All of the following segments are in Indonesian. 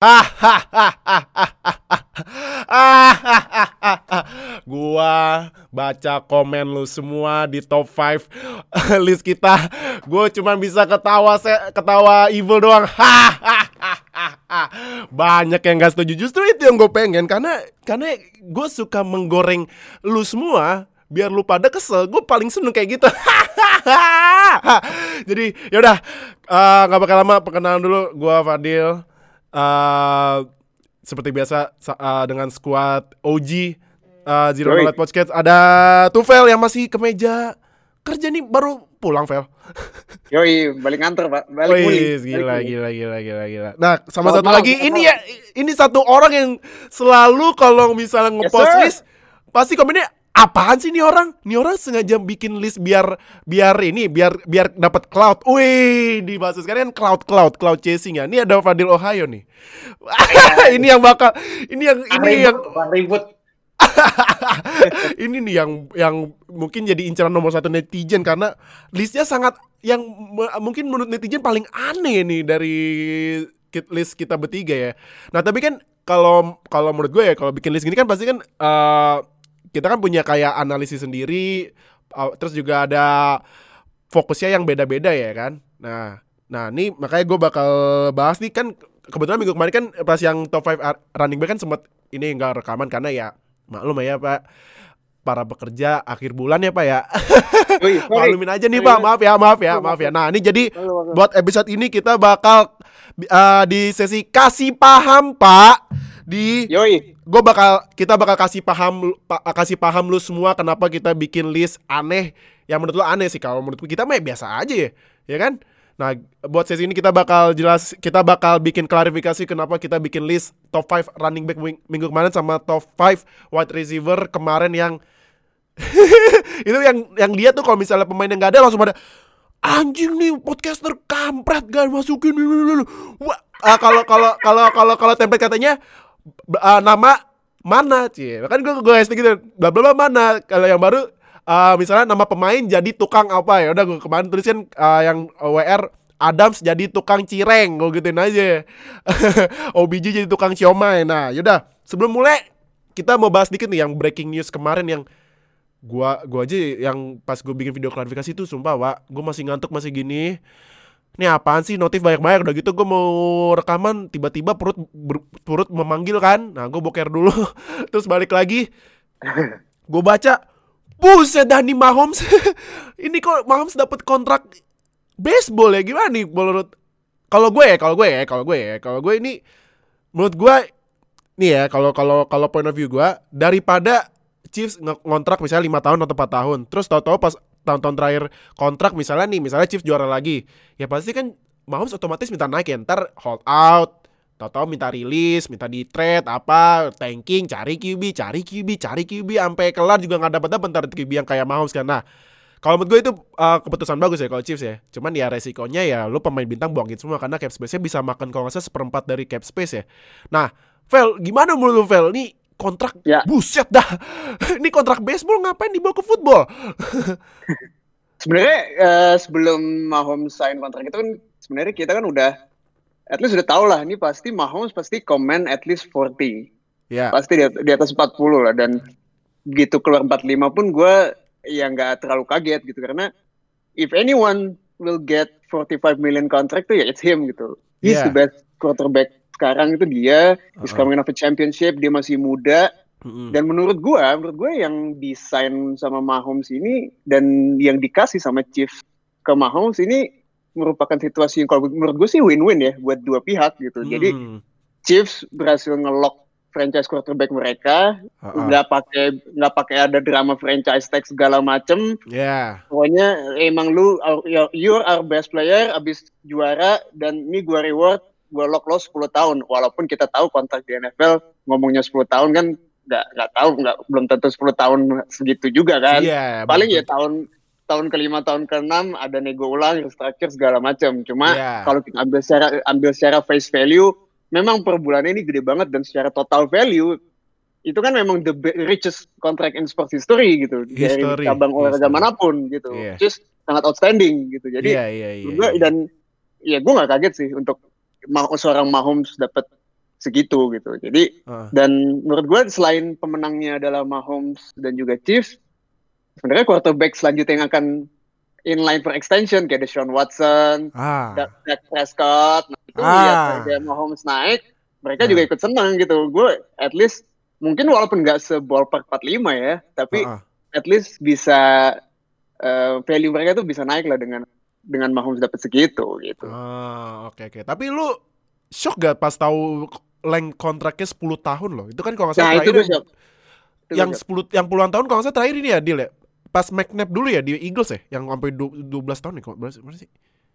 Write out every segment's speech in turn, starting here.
gua baca komen lu semua di top 5 list kita. Gue cuma bisa ketawa ketawa evil doang. Banyak yang gak setuju. Justru itu yang gue pengen karena karena gue suka menggoreng lu semua biar lu pada kesel. Gue paling seneng kayak gitu. Jadi yaudah eh, nggak uh, bakal lama perkenalan dulu. Gue Fadil uh, seperti biasa uh, dengan squad OG uh, Zero Knowledge Podcast ada Tufel yang masih ke meja kerja nih baru pulang Vel. Yoi, balik nganter pak, balik Wih, Gila, balik gila, gila, gila, gila. Nah, sama satu lagi, ini ya, ini satu orang yang selalu kalau misalnya ngepost yes, list, pasti komennya apaan sih nih orang? Nih orang sengaja bikin list biar biar ini biar biar dapat cloud. Wih, di bahasa sekarang kan cloud cloud cloud chasing ya. Ini ada Fadil Ohio nih. ini yang bakal ini yang ini yang ribut. ini nih yang yang mungkin jadi incaran nomor satu netizen karena listnya sangat yang mungkin menurut netizen paling aneh nih dari list kita bertiga ya. Nah tapi kan kalau kalau menurut gue ya kalau bikin list gini kan pasti kan uh, kita kan punya kayak analisis sendiri uh, terus juga ada fokusnya yang beda-beda ya kan. Nah nah ini makanya gue bakal bahas nih kan kebetulan minggu kemarin kan pas yang top 5 running back kan sempat ini enggak rekaman karena ya maklum ya pak. Para pekerja akhir bulan ya pak ya. Maklumin aja nih pak. Maaf ya maaf ya maaf ya. nah ini jadi buat episode ini kita bakal uh, di sesi kasih paham pak di Yoi. gue bakal kita bakal kasih paham pa, kasih paham lu semua kenapa kita bikin list aneh. Yang menurut lu aneh sih kalau menurut kita mah biasa aja ya ya kan? Nah buat sesi ini kita bakal jelas kita bakal bikin klarifikasi kenapa kita bikin list top 5 running back minggu kemarin sama top 5 wide receiver kemarin yang itu yang yang dia tuh kalau misalnya pemain yang gak ada langsung pada anjing nih podcaster kampret gak masukin wah uh, kalau kalau kalau kalau kalau template katanya uh, nama mana cie? Kan gue gue SD gitu bla bla bla mana? Kalau yang baru uh, misalnya nama pemain jadi tukang apa ya? Udah gue kemarin tulisin uh, yang WR Adams jadi tukang cireng gue gituin aja. OBJ jadi tukang siomay. Nah yaudah. Sebelum mulai kita mau bahas dikit nih yang breaking news kemarin yang gua gua aja yang pas gue bikin video klarifikasi itu sumpah wa gue masih ngantuk masih gini ini apaan sih? Notif banyak-banyak. Udah gitu gue mau rekaman tiba-tiba perut ber, perut memanggil kan. Nah gue boker dulu. Terus balik lagi. Gue baca buset Dani Mahomes. Ini kok Mahomes dapat kontrak baseball ya? Gimana nih menurut kalau gue ya kalau gue ya kalau gue ya kalau gue ini menurut gue nih ya kalau kalau kalau point of view gue daripada Chiefs ngontrak misalnya lima tahun atau empat tahun terus tahu-tahu pas tahun-tahun terakhir kontrak misalnya nih misalnya Chiefs juara lagi ya pasti kan Mahomes otomatis minta naik ya ntar hold out tahu-tahu minta rilis minta di trade apa tanking cari QB cari QB cari QB sampai kelar juga nggak dapat dapat ntar QB yang kayak Mahomes kan nah kalau menurut gue itu uh, keputusan bagus ya kalau Chiefs ya. Cuman ya resikonya ya lu pemain bintang buangin semua karena cap space-nya bisa makan kalau nggak salah seperempat dari cap space ya. Nah, Vel, gimana menurut lu Vel? Nih kontrak ya. buset dah. Ini kontrak baseball ngapain dibawa ke football? sebenarnya uh, sebelum Mahomes sign kontrak itu kan sebenarnya kita kan udah at least udah tahu lah ini pasti Mahomes pasti komen at least 40. Ya. Pasti di, di atas 40 lah dan gitu keluar 45 pun gue ya nggak terlalu kaget gitu karena if anyone will get 45 million contract tuh ya it's him gitu. He's yeah. the best quarterback sekarang itu dia uh-huh. is coming of a championship dia masih muda uh-huh. dan menurut gue menurut gue yang desain sama Mahomes ini dan yang dikasih sama Chiefs ke Mahomes ini merupakan situasi yang kalau menurut gue sih win-win ya buat dua pihak gitu. Jadi Chiefs berhasil ngelok franchise quarterback mereka nggak uh-uh. pakai nggak pakai ada drama franchise tag segala macem. Yeah. Pokoknya emang lu you're our best player abis juara dan ini gue reward gue lock lo 10 tahun walaupun kita tahu kontrak di NFL ngomongnya 10 tahun kan nggak nggak tahu nggak belum tentu 10 tahun segitu juga kan yeah, paling betul. ya tahun tahun kelima tahun keenam ada nego ulang restructure segala macam cuma yeah. kalau kita ambil secara ambil secara face value memang per bulan ini gede banget dan secara total value itu kan memang the richest contract in sports history gitu history. dari cabang olahraga mana pun gitu yeah. just sangat outstanding gitu jadi yeah, yeah, yeah, yeah. dan ya gue nggak kaget sih untuk seorang Mahomes dapat segitu gitu. Jadi uh. dan menurut gue selain pemenangnya adalah Mahomes dan juga Chiefs, sebenarnya quarterback selanjutnya yang akan inline for extension kayak Deshaun Watson, ah. Dak Prescott, nah itu ah. lihat Mahomes naik, mereka ah. juga ikut senang gitu. Gue at least mungkin walaupun nggak se ballpark 45 ya, tapi ah. at least bisa uh, value mereka tuh bisa naik lah dengan dengan Mahomes dapat segitu gitu. Ah, oke okay, oke. Okay. Tapi lu shock gak pas tahu length kontraknya 10 tahun loh. Itu kan kalau nggak salah nah, terakhir itu yang, yang 10 yang puluhan tahun kalau nggak salah terakhir ini ya deal ya. Pas McNabb dulu ya di Eagles ya yang sampai 12 tahun nih kok berapa sih?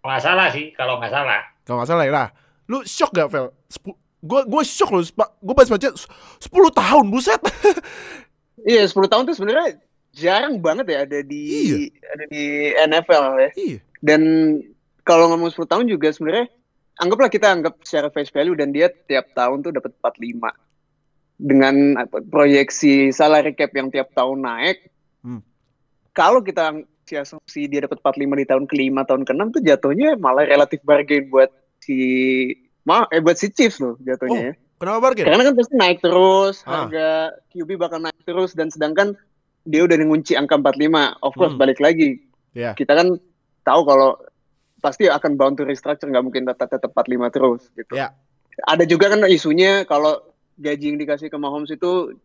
Nggak salah sih kalau nggak salah. Kalau nggak salah ya lah. Lu shock gak Vel? Gue gue shock loh. Gue pas baca 10 tahun buset. iya 10 tahun tuh sebenarnya jarang banget ya ada di iya. ada di NFL ya. Iya. Dan kalau ngomong 10 tahun juga sebenarnya anggaplah kita anggap secara face value dan dia tiap tahun tuh dapat 45 dengan proyeksi salary cap yang tiap tahun naik. Hmm. Kalau kita si asumsi dia dapat 45 di tahun kelima tahun keenam tuh jatuhnya malah relatif bargain buat si ma eh buat si Chiefs loh jatuhnya oh, ya. Kenapa bargain? Karena kan pasti naik terus, ah. harga QB bakal naik terus dan sedangkan dia udah ngunci angka 45. Of course hmm. balik lagi. Yeah. Kita kan tahu kalau pasti akan bound to restructure nggak mungkin tetap tetap 45 terus gitu. Yeah. Ada juga kan isunya kalau gaji yang dikasih ke Mahomes itu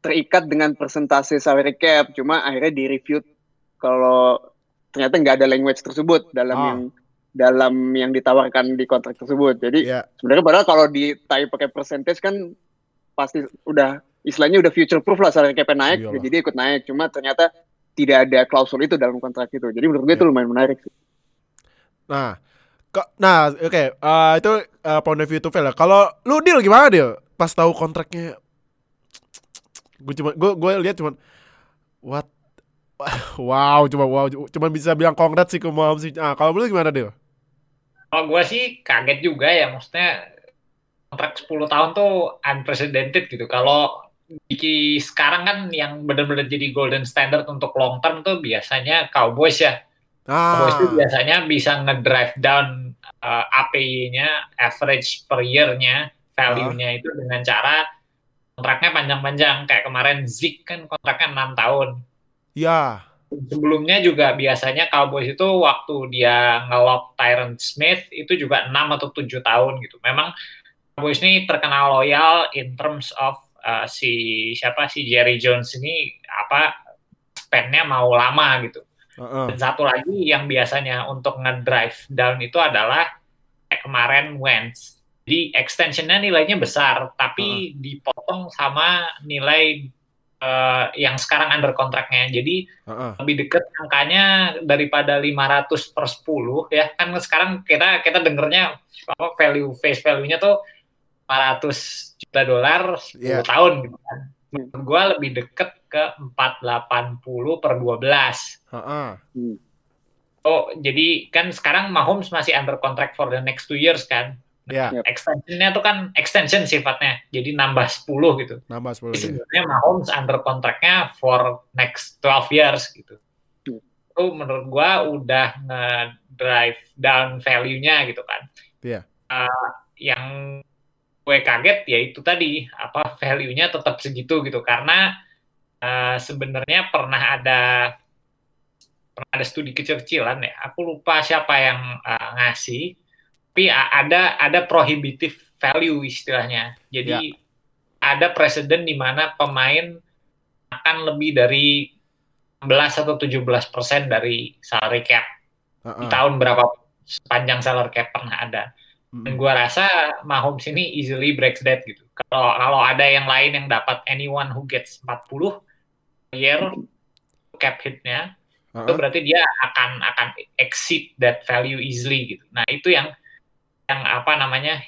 terikat dengan persentase salary cap, cuma akhirnya di review kalau ternyata nggak ada language tersebut dalam oh. yang dalam yang ditawarkan di kontrak tersebut. Jadi yeah. sebenarnya padahal kalau di pakai percentage kan pasti udah istilahnya udah future proof lah salary cap naik, Iyalah. jadi ikut naik. Cuma ternyata tidak ada klausul itu dalam kontrak itu. Jadi menurut gue yeah. itu lumayan menarik sih. Nah, kok nah oke okay, uh, eh, itu uh, point of view to fail ya. Kalau lu deal gimana deal? Pas tahu kontraknya gue cuma gue gue lihat cuma what wow cuma wow cuma bisa bilang congrats sih ke Muhammad sih. Ah, kalau lu gimana deal? Kalau gue sih kaget juga ya maksudnya kontrak 10 tahun tuh unprecedented gitu. Kalau di sekarang kan yang benar-benar jadi golden standard untuk long term tuh biasanya Cowboys ya Ah. itu biasanya bisa ngedrive down uh, APY-nya, average per year-nya, value-nya ah. itu dengan cara kontraknya panjang-panjang. Kayak kemarin Zik kan kontraknya 6 tahun. Ya. Sebelumnya juga biasanya Cowboys itu waktu dia ngelok Tyron Smith itu juga 6 atau 7 tahun gitu. Memang Cowboys ini terkenal loyal in terms of uh, si siapa si Jerry Jones ini apa spendnya mau lama gitu. Uh-uh. Dan satu lagi yang biasanya untuk ngedrive down itu adalah kayak kemarin Wentz. Jadi extensionnya nilainya besar, tapi uh-uh. dipotong sama nilai uh, yang sekarang under kontraknya. Jadi uh-uh. lebih dekat angkanya daripada 500 per 10 ya. Kan sekarang kita kita dengernya apa value face value-nya tuh 500 juta dolar 10 yeah. tahun gitu kan. Menurut gue lebih deket ke 480 per 12. Uh -uh. Oh, jadi kan sekarang Mahomes masih under contract for the next two years kan? Yeah. Iya. Extensionnya tuh kan extension sifatnya, jadi nambah 10 gitu. Nambah 10. Jadi iya. sebenarnya Mahomes under contractnya for next 12 years gitu. Hmm. Itu menurut gua udah nge-drive down value-nya gitu kan. Iya. Yeah. Uh, yang gue kaget ya itu tadi apa value-nya tetap segitu gitu karena uh, sebenarnya pernah ada pernah ada studi kecil-kecilan ya. Aku lupa siapa yang uh, ngasih, tapi ada ada prohibitive value istilahnya. Jadi ya. ada presiden di mana pemain akan lebih dari 16 atau 17 persen dari salary cap uh -uh. di tahun berapa sepanjang salary cap pernah ada. Dan gue rasa Mahomes ini easily breaks that gitu. Kalau kalau ada yang lain yang dapat anyone who gets 40 year cap hitnya uh-huh. itu berarti dia akan akan exceed that value easily gitu. Nah itu yang yang apa namanya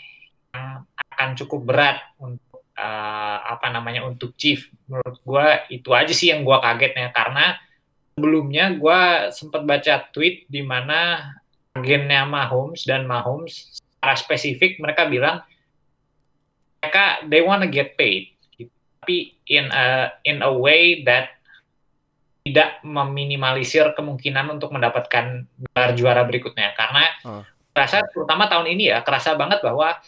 yang akan cukup berat untuk uh, apa namanya untuk Chief. Menurut gue itu aja sih yang gue kagetnya karena sebelumnya gue sempat baca tweet di mana agennya Mahomes dan Mahomes secara spesifik mereka bilang mereka they wanna get paid tapi in a in a way that tidak meminimalisir kemungkinan untuk mendapatkan gelar juara berikutnya karena uh. kerasa terutama tahun ini ya kerasa banget bahwa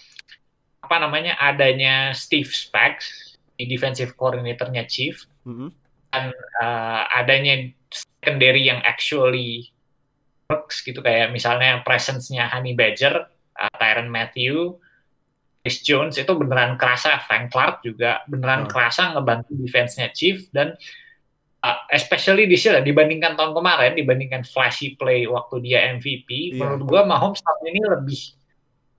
apa namanya adanya Steve Spags di defensive coordinatornya Chief mm -hmm. dan uh, adanya secondary yang actually works gitu kayak misalnya presence-nya Honey Badger, uh, Tyron Matthew, Chris Jones itu beneran kerasa Frank Clark juga beneran hmm. kerasa ngebantu defense-nya Chief dan uh, especially di sini dibandingkan tahun kemarin dibandingkan flashy play waktu dia MVP yeah. menurut gua Mahomes tahun ini lebih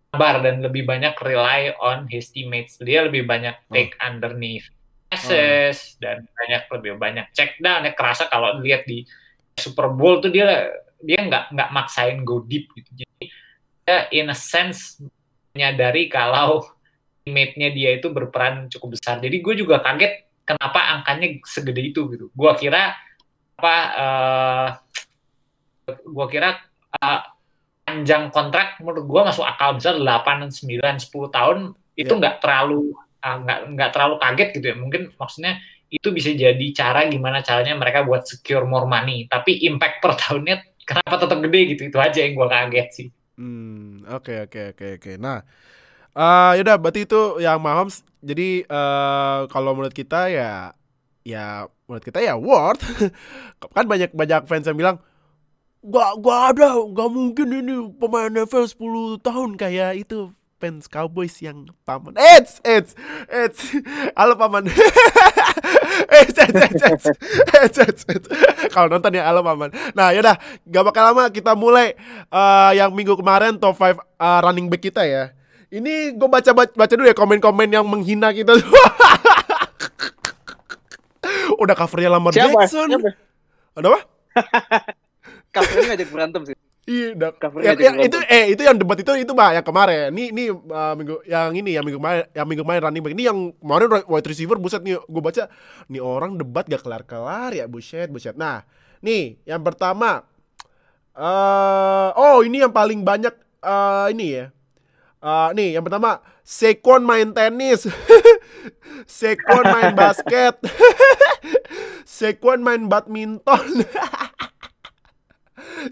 sabar dan lebih banyak rely on his teammates dia lebih banyak take hmm. underneath passes hmm. dan banyak lebih banyak check down ya kerasa kalau lihat di Super Bowl tuh dia dia nggak nggak maksain go deep gitu jadi dia in a sense menyadari kalau teammate-nya dia itu berperan cukup besar. Jadi gue juga kaget kenapa angkanya segede itu gitu. Gue kira apa uh, eh, gue kira uh, panjang kontrak menurut gue masuk akal besar 8, 9, 10 tahun itu iya. nggak yeah. terlalu uh, nggak nggak terlalu kaget gitu ya. Mungkin maksudnya itu bisa jadi cara gimana caranya mereka buat secure more money. Tapi impact per tahunnya kenapa tetap gede gitu? Itu aja yang gue kaget sih hmm oke oke oke oke. Nah uh, yaudah berarti itu yang Mahomes. Jadi uh, kalau menurut kita ya ya menurut kita ya worth. Kan banyak banyak fans yang bilang gak gak ada gak mungkin ini pemain NFL 10 tahun kayak itu fans Cowboys yang paman. Eits, eits, eits. Halo paman. eits, eits, eits, eits, eits, eits, eits. Kalau nonton ya halo paman. Nah yaudah, gak bakal lama kita mulai uh, yang minggu kemarin top 5 uh, eh, running back kita ya. Ini gue baca, baca baca dulu ya komen-komen yang menghina kita. Udah covernya Lamar Siapa? Jackson. Siapa? Ada apa? covernya ngajak berantem sih. Iya, ya, ya, itu eh itu yang debat itu itu bah yang kemarin. Nih nih uh, minggu yang ini yang minggu kemarin yang minggu kemarin running back. Ini yang kemarin wide receiver buset nih gue baca nih orang debat gak kelar-kelar ya buset buset. Nah, nih yang pertama uh, oh ini yang paling banyak uh, ini ya. Uh, nih yang pertama Sekon main tenis Sekon main basket Sekon main badminton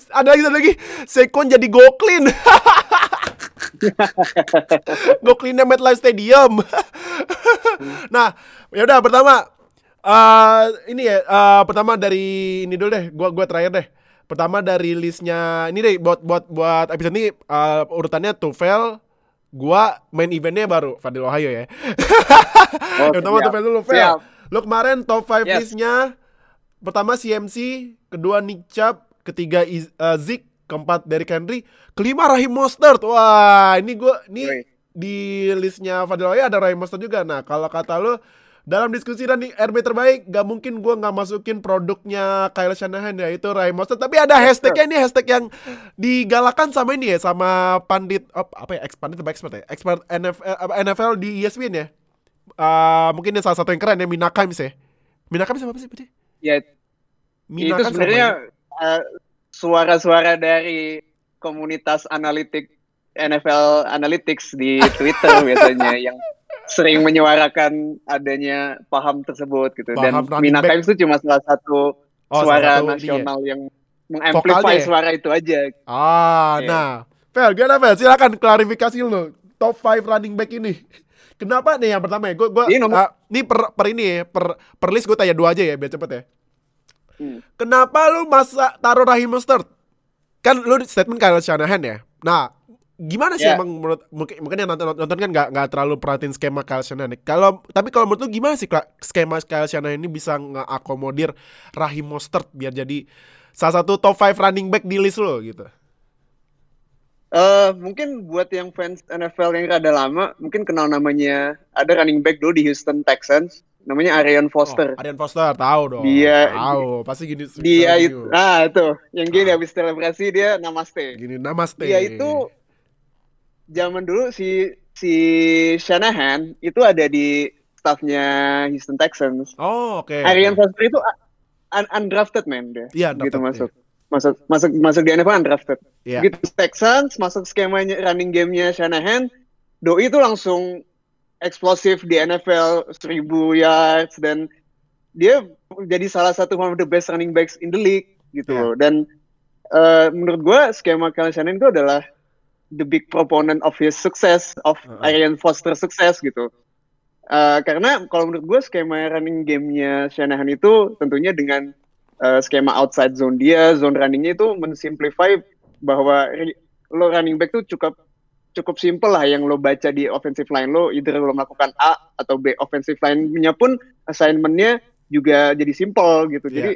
ada lagi, ada lagi. Sekon jadi Goklin. Goklinnya MetLife Stadium. nah, ya udah pertama uh, ini ya uh, pertama dari ini dulu deh. Gua gua terakhir deh. Pertama dari listnya ini deh buat buat buat episode ini uh, urutannya Tufel, gua main eventnya baru Fadil Ohio ya. oh, yang pertama Tufel dulu Fel. Lo kemarin top 5 yes. listnya pertama CMC, kedua Nick Chubb, ketiga uh, Zik, keempat dari Henry, kelima Rahim Mostert. Wah, ini gue ini di listnya Fadil Oya ada Rahim Mostert juga. Nah, kalau kata lo dalam diskusi dan di RB terbaik gak mungkin gue nggak masukin produknya Kyle Shanahan ya itu Rahim Mostert. Tapi ada hashtagnya ini hashtag yang digalakan sama ini ya sama pandit oh, apa ya expandit apa expert ya? Expert NFL apa, NFL di ESPN ya? Uh, mungkin ini salah satu yang keren ya Minakam sih. Ya. Minakam siapa sih berarti ya itu sebenarnya Eh, suara-suara dari komunitas analitik NFL Analytics di Twitter biasanya yang sering menyuarakan adanya paham tersebut gitu paham dan Mina Times itu cuma salah satu oh, suara salah satu nasional dia. yang mengamplify suara itu aja. Ah, yeah. nah. Fel, gimana Fel? Silakan klarifikasi lu top 5 running back ini. Kenapa nih yang pertama ya? Gue ini, uh, ini per, per ini ya, per, per list gue tanya dua aja ya biar cepet ya. Hmm. Kenapa lu masa taruh Rahim Mostert? Kan lu statement Kyle Shanahan ya. Nah, gimana sih yeah. emang menurut mungkin mungkin yang nonton nonton kan nggak nggak terlalu perhatiin skema Kyle Shanahan. Kalau tapi kalau menurut lu gimana sih skema Kyle Shanahan ini bisa ngakomodir Rahim Mostert biar jadi salah satu top 5 running back di list lo gitu? Uh, mungkin buat yang fans NFL yang rada lama, mungkin kenal namanya ada running back dulu di Houston Texans namanya Arian Foster. Oh, Arian Foster tahu dong. Dia tahu, pasti gini. Dia itu, ah itu, yang gini ah. habis selebrasi dia namaste. Gini namaste. Dia itu zaman dulu si si Shanahan itu ada di staffnya Houston Texans. Oh, oke. Okay, Arian okay. Foster itu un undrafted man dia. Iya, gitu masuk. Iya. Masuk masuk masuk di NFL undrafted. Iya. Gitu Texans masuk skemanya running gamenya Shanahan, doi itu langsung eksplosif di NFL 1000 yards dan dia jadi salah satu one of the best running backs in the league gitu yeah. dan uh, menurut gue skema Kyle Shanahan itu adalah the big proponent of his success, of uh -huh. Arian Foster success gitu. Uh, karena kalau menurut gue skema running gamenya Shanahan itu tentunya dengan uh, skema outside zone dia, zone runningnya itu mensimplify bahwa lo running back tuh cukup cukup simple lah yang lo baca di offensive line lo, either lo melakukan A atau B offensive line-nya pun assignment-nya juga jadi simple gitu. Yeah. Jadi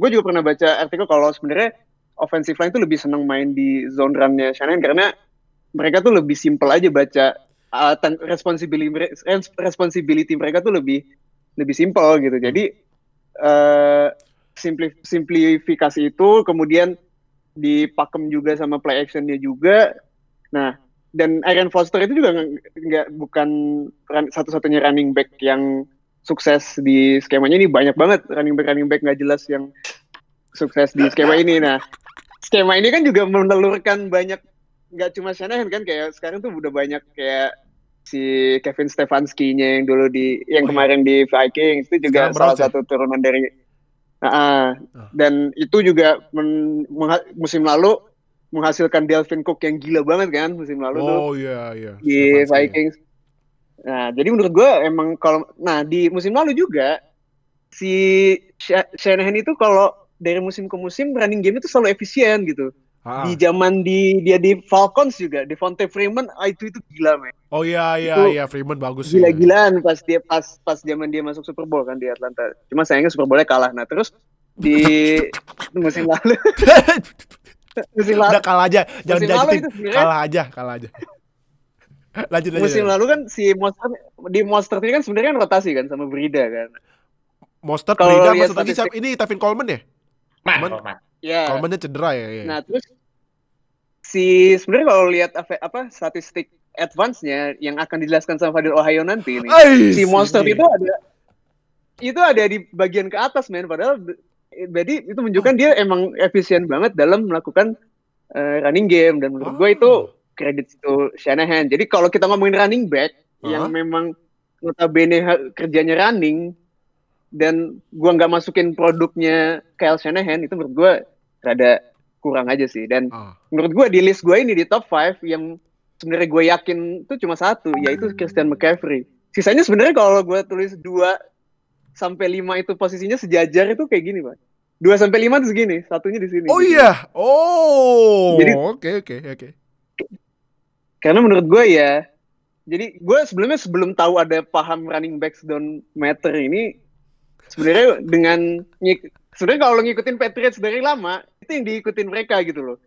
gue juga pernah baca artikel kalau sebenarnya offensive line tuh lebih senang main di zone run-nya Shanahan karena mereka tuh lebih simple aja baca uh, responsibility responsibility mereka tuh lebih lebih simple gitu. Hmm. Jadi uh, simpli, simplifikasi itu kemudian dipakem juga sama play actionnya juga. Nah, dan Aaron Foster itu juga nggak bukan satu-satunya running back yang sukses di skemanya ini banyak banget running back running back nggak jelas yang sukses di skema ini. Nah, skema ini kan juga menelurkan banyak nggak cuma Shanahan kan kayak sekarang tuh udah banyak kayak si Kevin Stefanski-nya yang dulu di yang oh, iya. kemarin di Vikings itu juga salah ya? satu turunan dari uh, uh. dan itu juga men, musim lalu menghasilkan Delvin Cook yang gila banget kan musim lalu oh, tuh iya iya di Vikings. Ya. Nah, jadi menurut gue emang kalau nah di musim lalu juga si Shanahan itu kalau dari musim ke musim running game itu selalu efisien gitu. Ah. Di zaman di dia di Falcons juga, di Fonte Freeman ah, itu itu gila men. Oh iya iya iya Freeman bagus Gila-gilaan pas dia pas pas zaman dia masuk Super Bowl kan di Atlanta. Cuma sayangnya Super Bowl kalah. Nah, terus di musim lalu musim lalu. udah kalah aja. Jangan lalu itu kalah aja kalah aja. Lanjut lanjut musim lalu kan si Monster di Monster ini kan sebenarnya kan rotasi kan sama Brida kan. Monster Brida maksud tadi ini Tevin Coleman ya? Man, Coleman. Ya. Kalmannya cedera ya, ya. Nah, terus si sebenarnya kalau lihat apa, apa statistik advance-nya yang akan dijelaskan sama Fadil Ohio nanti ini, Ais, si monster ini. itu ada itu ada di bagian ke atas men. Padahal jadi itu menunjukkan oh. dia emang efisien banget dalam melakukan uh, running game dan menurut oh. gue itu kredit itu Shanahan. Jadi kalau kita ngomongin running back huh? yang memang notabene kerjanya running dan gua nggak masukin produknya Kyle Shanahan itu menurut gua rada kurang aja sih dan oh. menurut gua di list gua ini di top 5 yang sebenarnya gue yakin itu cuma satu yaitu Christian McCaffrey sisanya sebenarnya kalau gue tulis dua sampai lima itu posisinya sejajar itu kayak gini pak dua sampai lima itu segini satunya di sini oh iya oh oke oke oke karena menurut gue ya jadi gue sebelumnya sebelum tahu ada paham running backs don't matter ini sebenarnya dengan sebenarnya kalau ngikutin Patriots dari lama itu yang diikutin mereka gitu loh.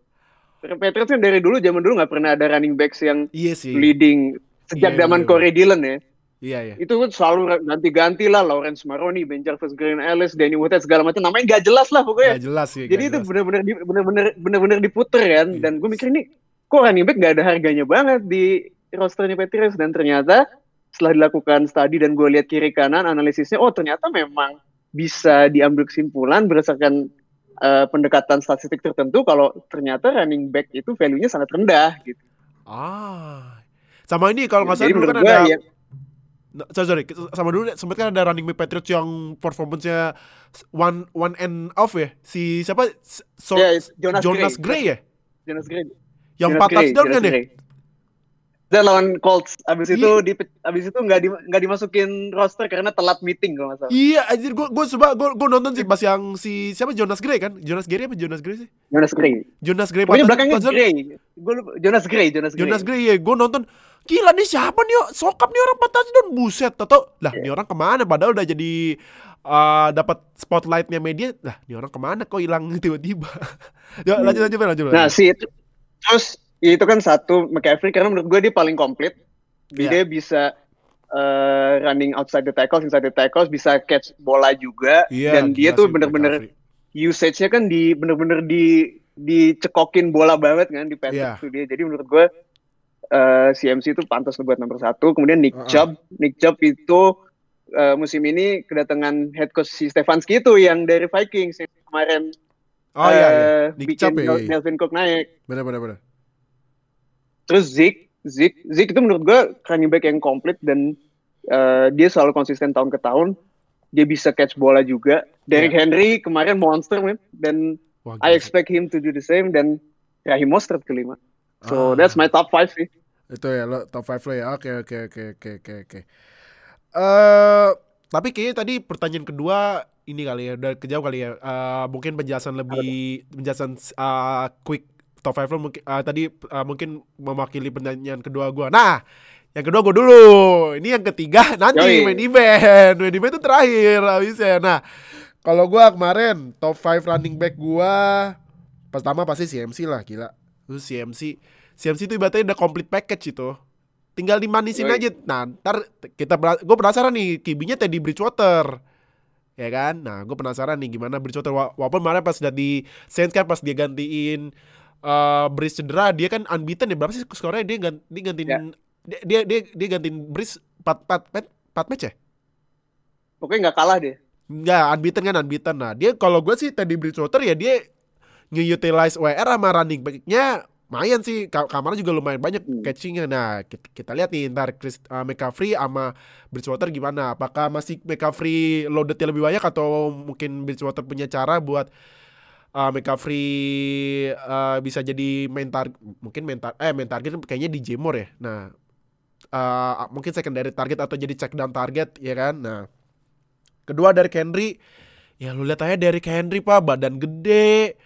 Patriots kan dari dulu zaman dulu nggak pernah ada running backs yang iya sih. leading sejak iya, zaman iya, Corey Dillon ya. Iya, iya. Itu kan selalu ganti-ganti lah Lawrence Maroni, Ben Jarvis, Green Ellis, Danny Woodhead segala macam namanya nggak jelas lah pokoknya. Gak jelas sih. Jadi itu benar-benar benar-benar benar-benar diputer kan iya. dan gue mikir ini kok running back nggak ada harganya banget di rosternya Patriots dan ternyata setelah dilakukan studi dan gue lihat kiri kanan analisisnya oh ternyata memang bisa diambil kesimpulan berdasarkan uh, pendekatan statistik tertentu kalau ternyata running back itu value-nya sangat rendah gitu. Ah. Sama ini kalau nggak salah dulu kan ada ya, sorry, sorry, sama dulu sempat kan ada running back Patriots yang performance-nya one one and off ya. Si siapa? So, yeah, Jonas, Jonas Gray. Gray ya? Jonas Gray. Yang empat touchdown kan ya? dan lawan Colts abis itu iya. di abis itu nggak di, nggak dimasukin roster karena telat meeting kalau nggak salah iya anjir gue gue coba gue gue nonton sih pas yang si siapa Jonas Gray kan Jonas Gray apa Jonas Gray sih Jonas Gray Jonas Gray pokoknya belakangnya Gray gue Jonas Gray Jonas Gray Jonas Gray ya gue nonton gila nih siapa nih sokap nih orang empat touchdown buset atau lah yeah. nih orang ke mana padahal udah jadi uh, dapat spotlightnya media lah nih orang ke mana kok hilang tiba-tiba ya lanjut lanjut lanjut nah si itu terus Ya, itu kan satu McCaffrey karena menurut gue dia paling komplit. Yeah. Dia bisa uh, running outside the tackles, inside the tackles, bisa catch bola juga. Yeah, dan dia tuh bener-bener usage-nya kan di bener-bener di dicekokin bola banget kan di pass yeah. dia. Jadi menurut gue uh, CMC itu pantas buat nomor satu. Kemudian Nick uh -uh. Chubb, Nick Chubb itu uh, musim ini kedatangan head coach si Stefanski itu yang dari Vikings yang kemarin Oh uh, iya, iya. Nick bikin Chubb, iya, iya. Cook naik. Benar benar benar. Terus Zik, Zik, Zik itu menurut gue running back yang komplit dan uh, dia selalu konsisten tahun ke tahun. Dia bisa catch bola juga. Derrick yeah. Henry kemarin monster man. dan Wah, I expect him to do the same dan Raheem Mostert kelima. So ah. that's my top 5 sih. Itu ya lo top 5 lo ya. Oke oke oke oke oke oke. Eh tapi kayaknya tadi pertanyaan kedua ini kali ya udah kejauh kali ya. Uh, mungkin penjelasan lebih penjelasan uh, quick top 5 lo mungkin uh, tadi uh, mungkin mewakili pertanyaan kedua gua. Nah, yang kedua gue dulu. Ini yang ketiga nanti Yoi. main event. Main event itu terakhir habisnya. Nah, kalau gue kemarin top 5 running back gue pertama pasti CMC lah gila. Terus CMC CMC itu ibaratnya udah complete package itu. Tinggal dimanisin Yoi. aja. Nah, ntar kita gue penasaran nih kibinya Teddy Bridgewater. Ya kan? Nah, gue penasaran nih gimana Bridgewater walaupun kemarin pas udah di Saints kan pas dia gantiin uh, Breeze cedera dia kan unbeaten ya berapa sih skornya dia ganti, dia gantiin yeah. dia, dia dia dia gantiin Breeze 4 4 4 match ya pokoknya nggak kalah deh nggak unbeaten kan unbeaten nah dia kalau gue sih tadi Bridgewater ya dia nge-utilize WR sama running backnya lumayan sih kamarnya juga lumayan banyak hmm. catchingnya nah kita, kita lihat nih ntar Chris uh, McCaffrey sama Bridgewater gimana apakah masih McCaffrey loadednya lebih banyak atau mungkin Bridgewater punya cara buat uh, McCaffrey uh, bisa jadi main target mungkin main tar eh main target kayaknya di Jemur ya. Nah, uh, mungkin secondary target atau jadi check down target ya kan. Nah, kedua dari Henry ya lu lihat aja dari Henry Pak badan gede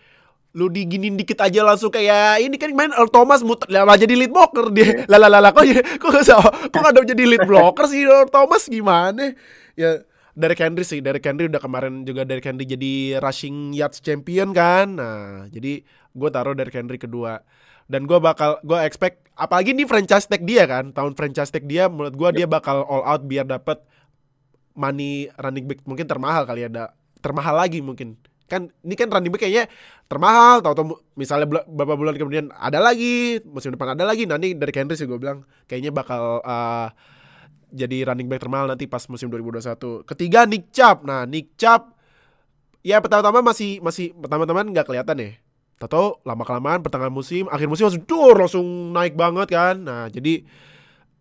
lu diginin dikit aja langsung kayak ini kan main Earl Thomas muter lah jadi lead blocker dia lah lah lah kok kok kok kok ada jadi lead blocker sih Earl Thomas gimana ya dari Henry sih, dari Henry udah kemarin juga dari Henry jadi rushing yards champion kan. Nah, jadi gue taruh dari Henry kedua. Dan gue bakal, gue expect, apalagi ini franchise tag dia kan, tahun franchise tag dia, menurut gue yep. dia bakal all out biar dapat money running back mungkin termahal kali ada, termahal lagi mungkin. Kan ini kan running back kayaknya termahal, tau tau misalnya beberapa bulan kemudian ada lagi, musim depan ada lagi, nanti dari Henry sih gue bilang kayaknya bakal uh, jadi running back termahal nanti pas musim 2021. Ketiga Nick Chubb. Nah, Nick Chubb ya pertama-tama masih masih pertama-tama nggak kelihatan ya. Tahu lama kelamaan pertengahan musim, akhir musim langsung dur langsung naik banget kan. Nah, jadi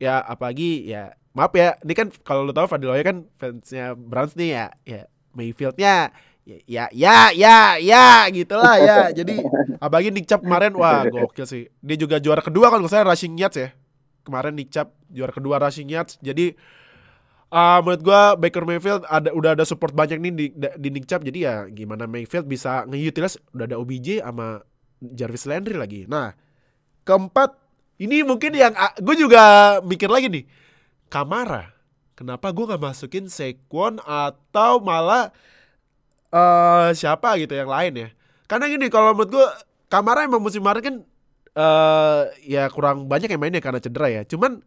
ya apalagi ya maaf ya, ini kan kalau lo tahu Fadil ya kan fansnya Browns nih ya, ya Mayfieldnya ya ya ya ya, gitulah ya. Jadi apalagi Nick Chubb kemarin wah gokil sih. Dia juga juara kedua kalau saya rushing yards ya kemarin dicap juara kedua rushing yards. Jadi uh, menurut gue Baker Mayfield ada udah ada support banyak nih di di jadi ya gimana Mayfield bisa nge-utilize udah ada OBJ sama Jarvis Landry lagi. Nah, keempat ini mungkin yang uh, gue juga mikir lagi nih. Kamara. Kenapa gue nggak masukin Saquon atau malah uh, siapa gitu yang lain ya? Karena gini kalau menurut gue Kamara emang musim kemarin kan uh, ya kurang banyak yang mainnya karena cedera ya. Cuman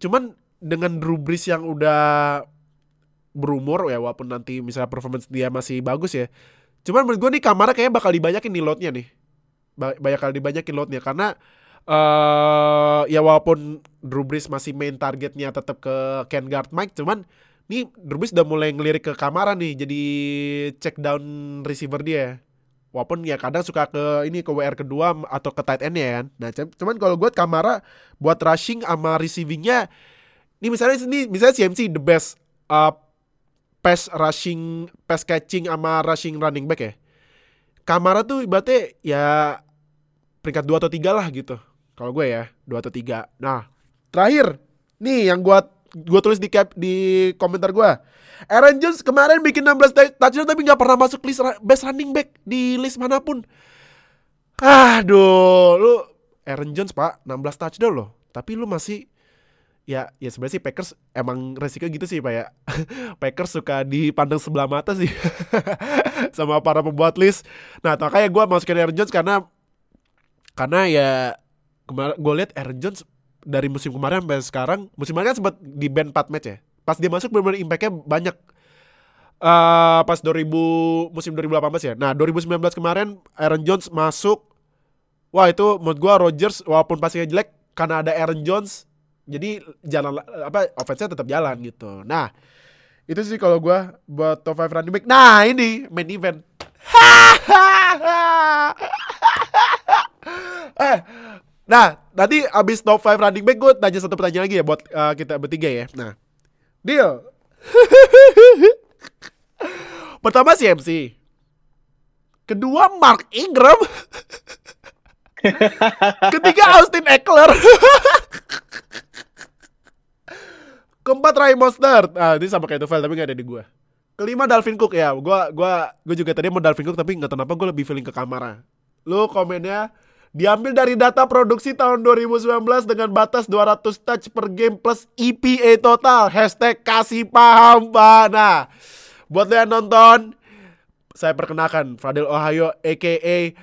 cuman dengan Brees yang udah berumur ya walaupun nanti misalnya performance dia masih bagus ya. Cuman menurut gue nih Kamara kayaknya bakal dibanyakin nih loadnya nih. Banyak kali dibanyakin loadnya karena uh, ya walaupun Drew Brees masih main targetnya tetap ke Ken Guard Mike cuman Drew Brees udah mulai ngelirik ke Kamara nih jadi check down receiver dia Walaupun ya kadang suka ke ini ke WR kedua atau ke tight end ya kan. Nah, cuman kalau gue Kamara buat rushing sama receivingnya ini misalnya ini misalnya CMC the best uh, pass rushing, pass catching sama rushing running back ya. Kamara tuh ibaratnya ya peringkat dua atau tiga lah gitu. Kalau gue ya, dua atau tiga. Nah, terakhir nih yang gue gue tulis di cap di komentar gue Aaron Jones kemarin bikin 16 touchdown tapi nggak pernah masuk list best running back di list mana pun. Aduh, lu Aaron Jones pak 16 touchdown loh, tapi lu masih ya ya sebenarnya sih Packers emang resiko gitu sih pak ya. Packers suka dipandang sebelah mata sih sama para pembuat list. Nah makanya gue masukin Aaron Jones karena karena ya kemarin gue lihat Aaron Jones dari musim kemarin sampai sekarang musim kemarin kan sempat di band 4 match ya pas dia masuk benar-benar impactnya banyak uh, pas 2000 musim 2018 ya. Nah 2019 kemarin Aaron Jones masuk. Wah itu menurut gua Rodgers walaupun pastinya jelek karena ada Aaron Jones jadi jalan apa offense-nya tetap jalan gitu. Nah, itu sih kalau gua buat top 5 running back. Nah, ini main event. eh, nah, nanti abis top 5 running back gue tanya satu pertanyaan lagi ya buat uh, kita bertiga ya. Nah, Deal. Pertama CMC. Kedua Mark Ingram. Ketiga Austin Eckler. Keempat Ray Mostert. Ah, ini sama kayak Tufel tapi gak ada di gua. Kelima Dalvin Cook ya. Gua gua gua juga tadi mau Dalvin Cook tapi nggak tahu kenapa gue lebih feeling ke Kamara. Lu komennya diambil dari data produksi tahun 2019 dengan batas 200 touch per game plus EPA total. Hashtag kasih paham, Pak. Nah, buat lo yang nonton, saya perkenalkan Fadil Ohio aka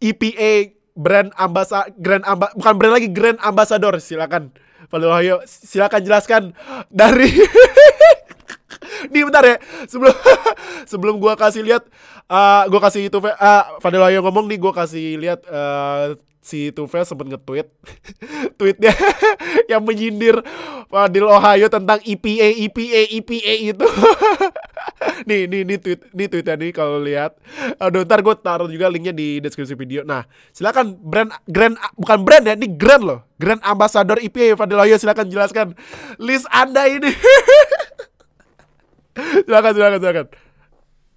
EPA brand ambassador grand amba, bukan brand lagi grand ambassador silakan Fadil Ohio silakan jelaskan dari Nih bentar ya. Sebelum sebelum gua kasih lihat uh, gua kasih itu uh, Fadil Ayo ngomong nih gua kasih lihat uh, si Tufel sempat nge-tweet. Tweetnya yang menyindir Fadil Ohio tentang EPA EPA EPA itu. Nih nih nih tweet nih tweetnya nih kalau lihat. Aduh ntar gue taruh juga linknya di deskripsi video. Nah silakan brand grand bukan brand ya ini grand loh. Grand ambassador EPA Fadil Ohio silakan jelaskan list anda ini silakan silakan silakan.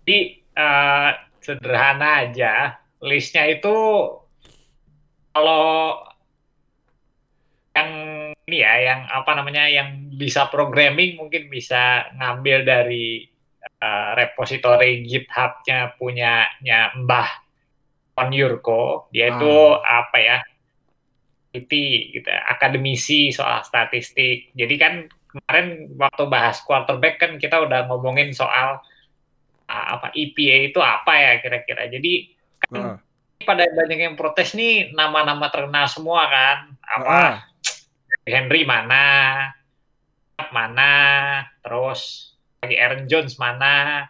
Jadi uh, sederhana aja, listnya itu kalau yang ini ya, yang apa namanya, yang bisa programming mungkin bisa ngambil dari uh, repository GitHub-nya punyanya Mbah Yurko. Dia ah. itu apa ya? IT gitu, akademisi soal statistik. Jadi kan kemarin waktu bahas quarterback kan kita udah ngomongin soal uh, apa EPA itu apa ya kira-kira. Jadi kan uh. pada banyak yang protes nih nama-nama terkenal semua kan. Apa uh. Henry mana, mana, terus lagi Aaron Jones mana.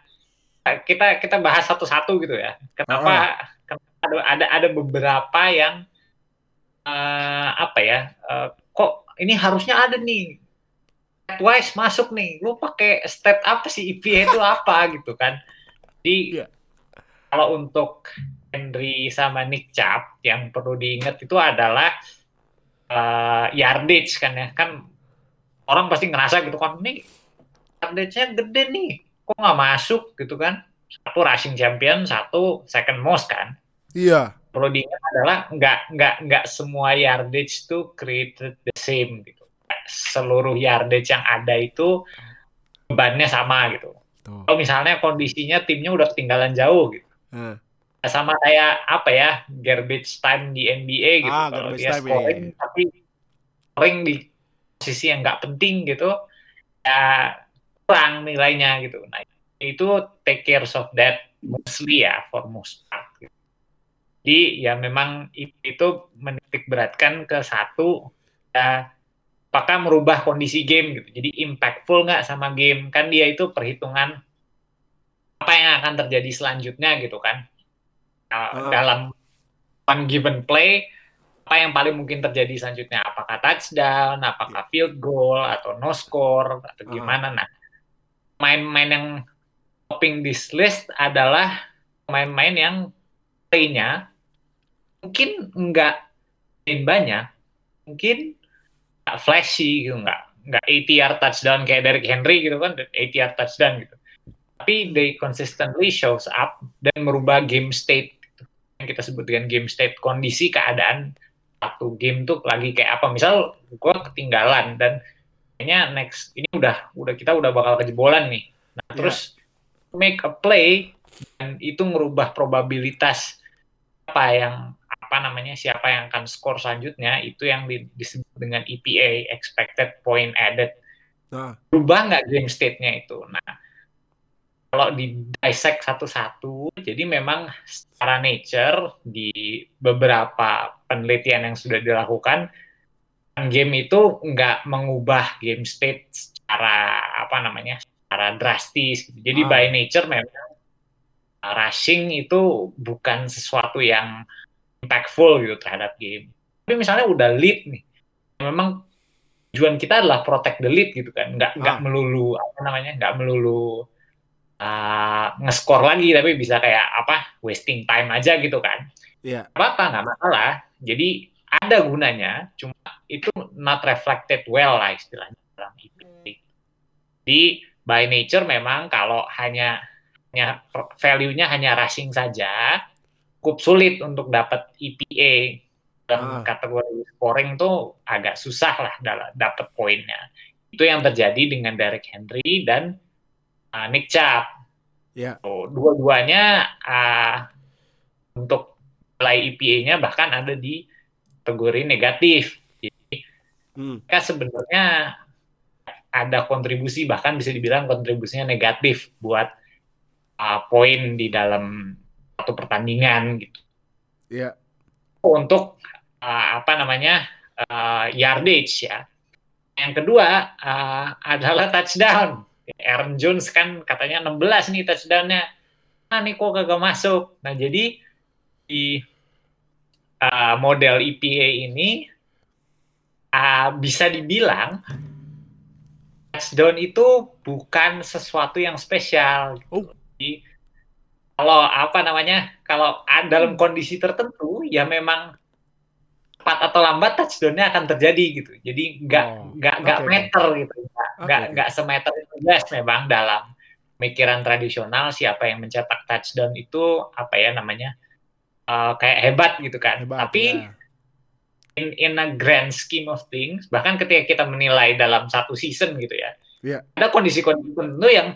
Kita kita bahas satu-satu gitu ya. Kenapa, uh. kenapa ada ada beberapa yang uh, apa ya? Uh, kok ini harusnya ada nih wise masuk nih. Lu pakai stat apa sih? EPA itu apa gitu kan? Jadi yeah. kalau untuk Henry sama Nick Chubb yang perlu diingat itu adalah uh, yardage kan ya. Kan orang pasti ngerasa gitu kan nih yardage-nya gede nih. Kok nggak masuk? gitu kan. Satu rushing champion satu second most kan. Iya. Yeah. perlu diingat adalah nggak nggak nggak semua yardage itu created the same gitu seluruh yardage yang ada itu bebannya sama gitu. Tuh. Kalau misalnya kondisinya timnya udah ketinggalan jauh gitu. Hmm. Sama kayak apa ya garbage time di NBA gitu. Ah, Kalau dia time, scoring iya. tapi scoring di posisi yang nggak penting gitu, ya kurang nilainya gitu. Nah itu take care of that mostly ya for most part. Gitu. Jadi ya memang itu menitik beratkan ke satu ya apakah merubah kondisi game gitu. Jadi impactful nggak sama game? Kan dia itu perhitungan apa yang akan terjadi selanjutnya gitu kan. Uh. Dalam one given play, apa yang paling mungkin terjadi selanjutnya? Apakah touchdown, apakah field goal, atau no score, atau gimana? Uh. Nah, main-main yang topping this list adalah main-main yang playnya mungkin nggak banyak, mungkin nggak flashy gitu nggak nggak ATR touchdown kayak Derrick Henry gitu kan ATR touchdown gitu tapi they consistently shows up dan merubah game state gitu. yang kita sebut dengan game state kondisi keadaan satu game tuh lagi kayak apa misal gue ketinggalan dan kayaknya next ini udah udah kita udah bakal kejebolan nih nah yeah. terus make a play dan itu merubah probabilitas apa yang apa namanya siapa yang akan skor selanjutnya itu yang disebut dengan EPA expected point added nah. berubah nggak game state-nya itu nah kalau di dissect satu-satu jadi memang secara nature di beberapa penelitian yang sudah dilakukan game itu nggak mengubah game state secara apa namanya secara drastis jadi ah. by nature memang rushing itu bukan sesuatu yang impactful gitu terhadap game. Tapi misalnya udah lead nih, memang tujuan kita adalah protect the lead gitu kan, nggak nggak ah. melulu apa namanya, nggak melulu uh, ngeskor lagi, tapi bisa kayak apa wasting time aja gitu kan. Iya. Yeah. Apa nggak masalah. Jadi ada gunanya, cuma itu not reflected well lah istilahnya dalam IP. Jadi by nature memang kalau hanya hanya value-nya hanya rushing saja, cukup sulit untuk dapat EPA dan ah. kategori scoring tuh agak susah lah dalam dapat poinnya. Itu yang terjadi dengan Derek Henry dan uh, Nick Chubb. Yeah. So, dua-duanya uh, untuk nilai EPA-nya bahkan ada di kategori negatif. Jadi hmm. mereka sebenarnya ada kontribusi bahkan bisa dibilang kontribusinya negatif buat uh, poin di dalam satu pertandingan gitu. Iya. Yeah. Untuk uh, apa namanya uh, yardage ya. Yang kedua uh, adalah touchdown. Aaron Jones kan katanya 16 nih touchdownnya. Nah nih kok kagak masuk. Nah jadi di uh, model EPA ini uh, bisa dibilang touchdown itu bukan sesuatu yang spesial. Oh. Jadi, kalau apa namanya, kalau dalam kondisi tertentu ya memang cepat atau lambat touchdownnya akan terjadi gitu. Jadi nggak oh. nggak nggak okay. meter gitu, nggak okay. nggak semeter itu guys memang dalam pemikiran tradisional siapa yang mencetak touchdown itu apa ya namanya uh, kayak hebat gitu kan. Hebat, Tapi ya in in a grand scheme of things bahkan ketika kita menilai dalam satu season gitu ya yeah. ada kondisi-kondisi tertentu yang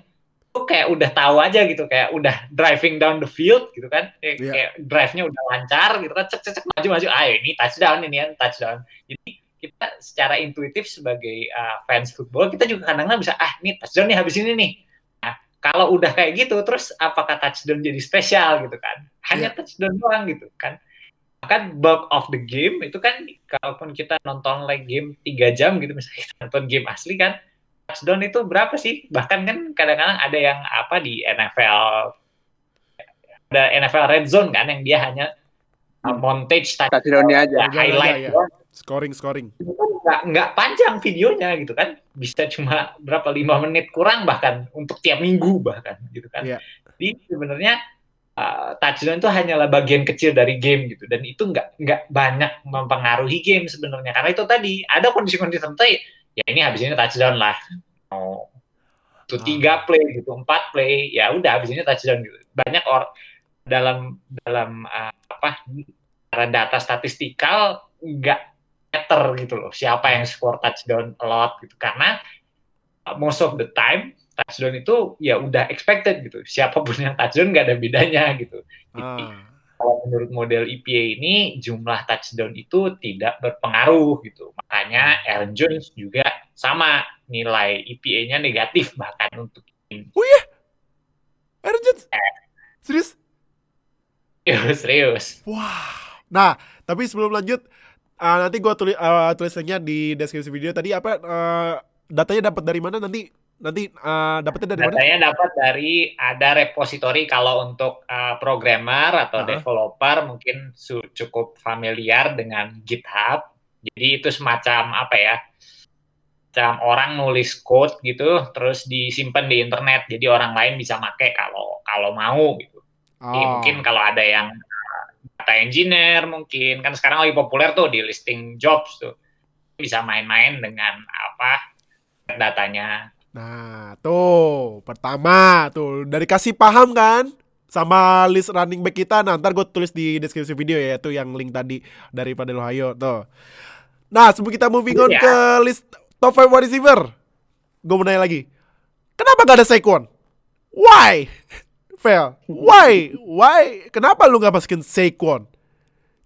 tuh kayak udah tahu aja gitu kayak udah driving down the field gitu kan. Kayak, yeah. kayak drive-nya udah lancar gitu kan cek cek cek maju maju ayo ini touchdown ini ya touchdown. Jadi kita secara intuitif sebagai uh, fans football kita juga kadang-kadang bisa ah ini touchdown nih habis ini nih. Nah kalau udah kayak gitu terus apakah touchdown jadi spesial gitu kan? Hanya yeah. touchdown doang gitu kan. Kan bulk of the game itu kan kalaupun kita nonton like game tiga jam gitu misalnya kita nonton game asli kan touchdown itu berapa sih? Bahkan kan kadang-kadang ada yang apa di NFL ada NFL red zone kan yang dia hanya hmm. montage touchdownnya aja. highlight ya, ya. scoring scoring. Nggak nggak panjang videonya gitu kan. Bisa cuma berapa lima menit kurang bahkan untuk tiap minggu bahkan gitu kan. Yeah. jadi sebenarnya uh, touchdown itu hanyalah bagian kecil dari game gitu. Dan itu nggak nggak banyak mempengaruhi game sebenarnya. Karena itu tadi ada kondisi-kondisi tertentu ya ini habis ini touchdown lah oh itu ah. tiga play gitu empat play ya udah habis ini touchdown gitu banyak orang dalam dalam uh, apa data statistikal nggak meter gitu loh siapa yang score touchdown a lot gitu karena most of the time touchdown itu ya udah expected gitu. Siapa pun yang touchdown nggak ada bedanya gitu. Ah. Kalau menurut model EPA ini jumlah touchdown itu tidak berpengaruh gitu. Makanya Aaron Jones juga sama nilai EPA-nya negatif bahkan untuk ini. Oh iya? Aaron Jones? Eh. Serius? Serius, serius. Wah. Nah, tapi sebelum lanjut, uh, nanti gue tulis uh, tulisannya di deskripsi video tadi apa uh, datanya dapat dari mana nanti nanti uh, dapetnya dari Datanya mana? dapat dari ada repository kalau untuk uh, programmer atau uh -huh. developer mungkin cukup familiar dengan GitHub. Jadi itu semacam apa ya? Macam orang nulis code gitu terus disimpan di internet. Jadi orang lain bisa make kalau kalau mau gitu. Oh. Jadi mungkin kalau ada yang uh, data engineer mungkin kan sekarang lagi populer tuh di listing jobs tuh. Bisa main-main dengan apa datanya Nah, tuh pertama tuh dari kasih paham kan sama list running back kita. Nah, ntar gue tulis di deskripsi video ya tuh yang link tadi dari Padel Ohio tuh. Nah, sebelum kita moving on yeah. ke list top 5 wide receiver, gue mau nanya lagi. Kenapa gak ada Saquon? Why? Fail. Why? Why? Kenapa lu gak masukin Saquon?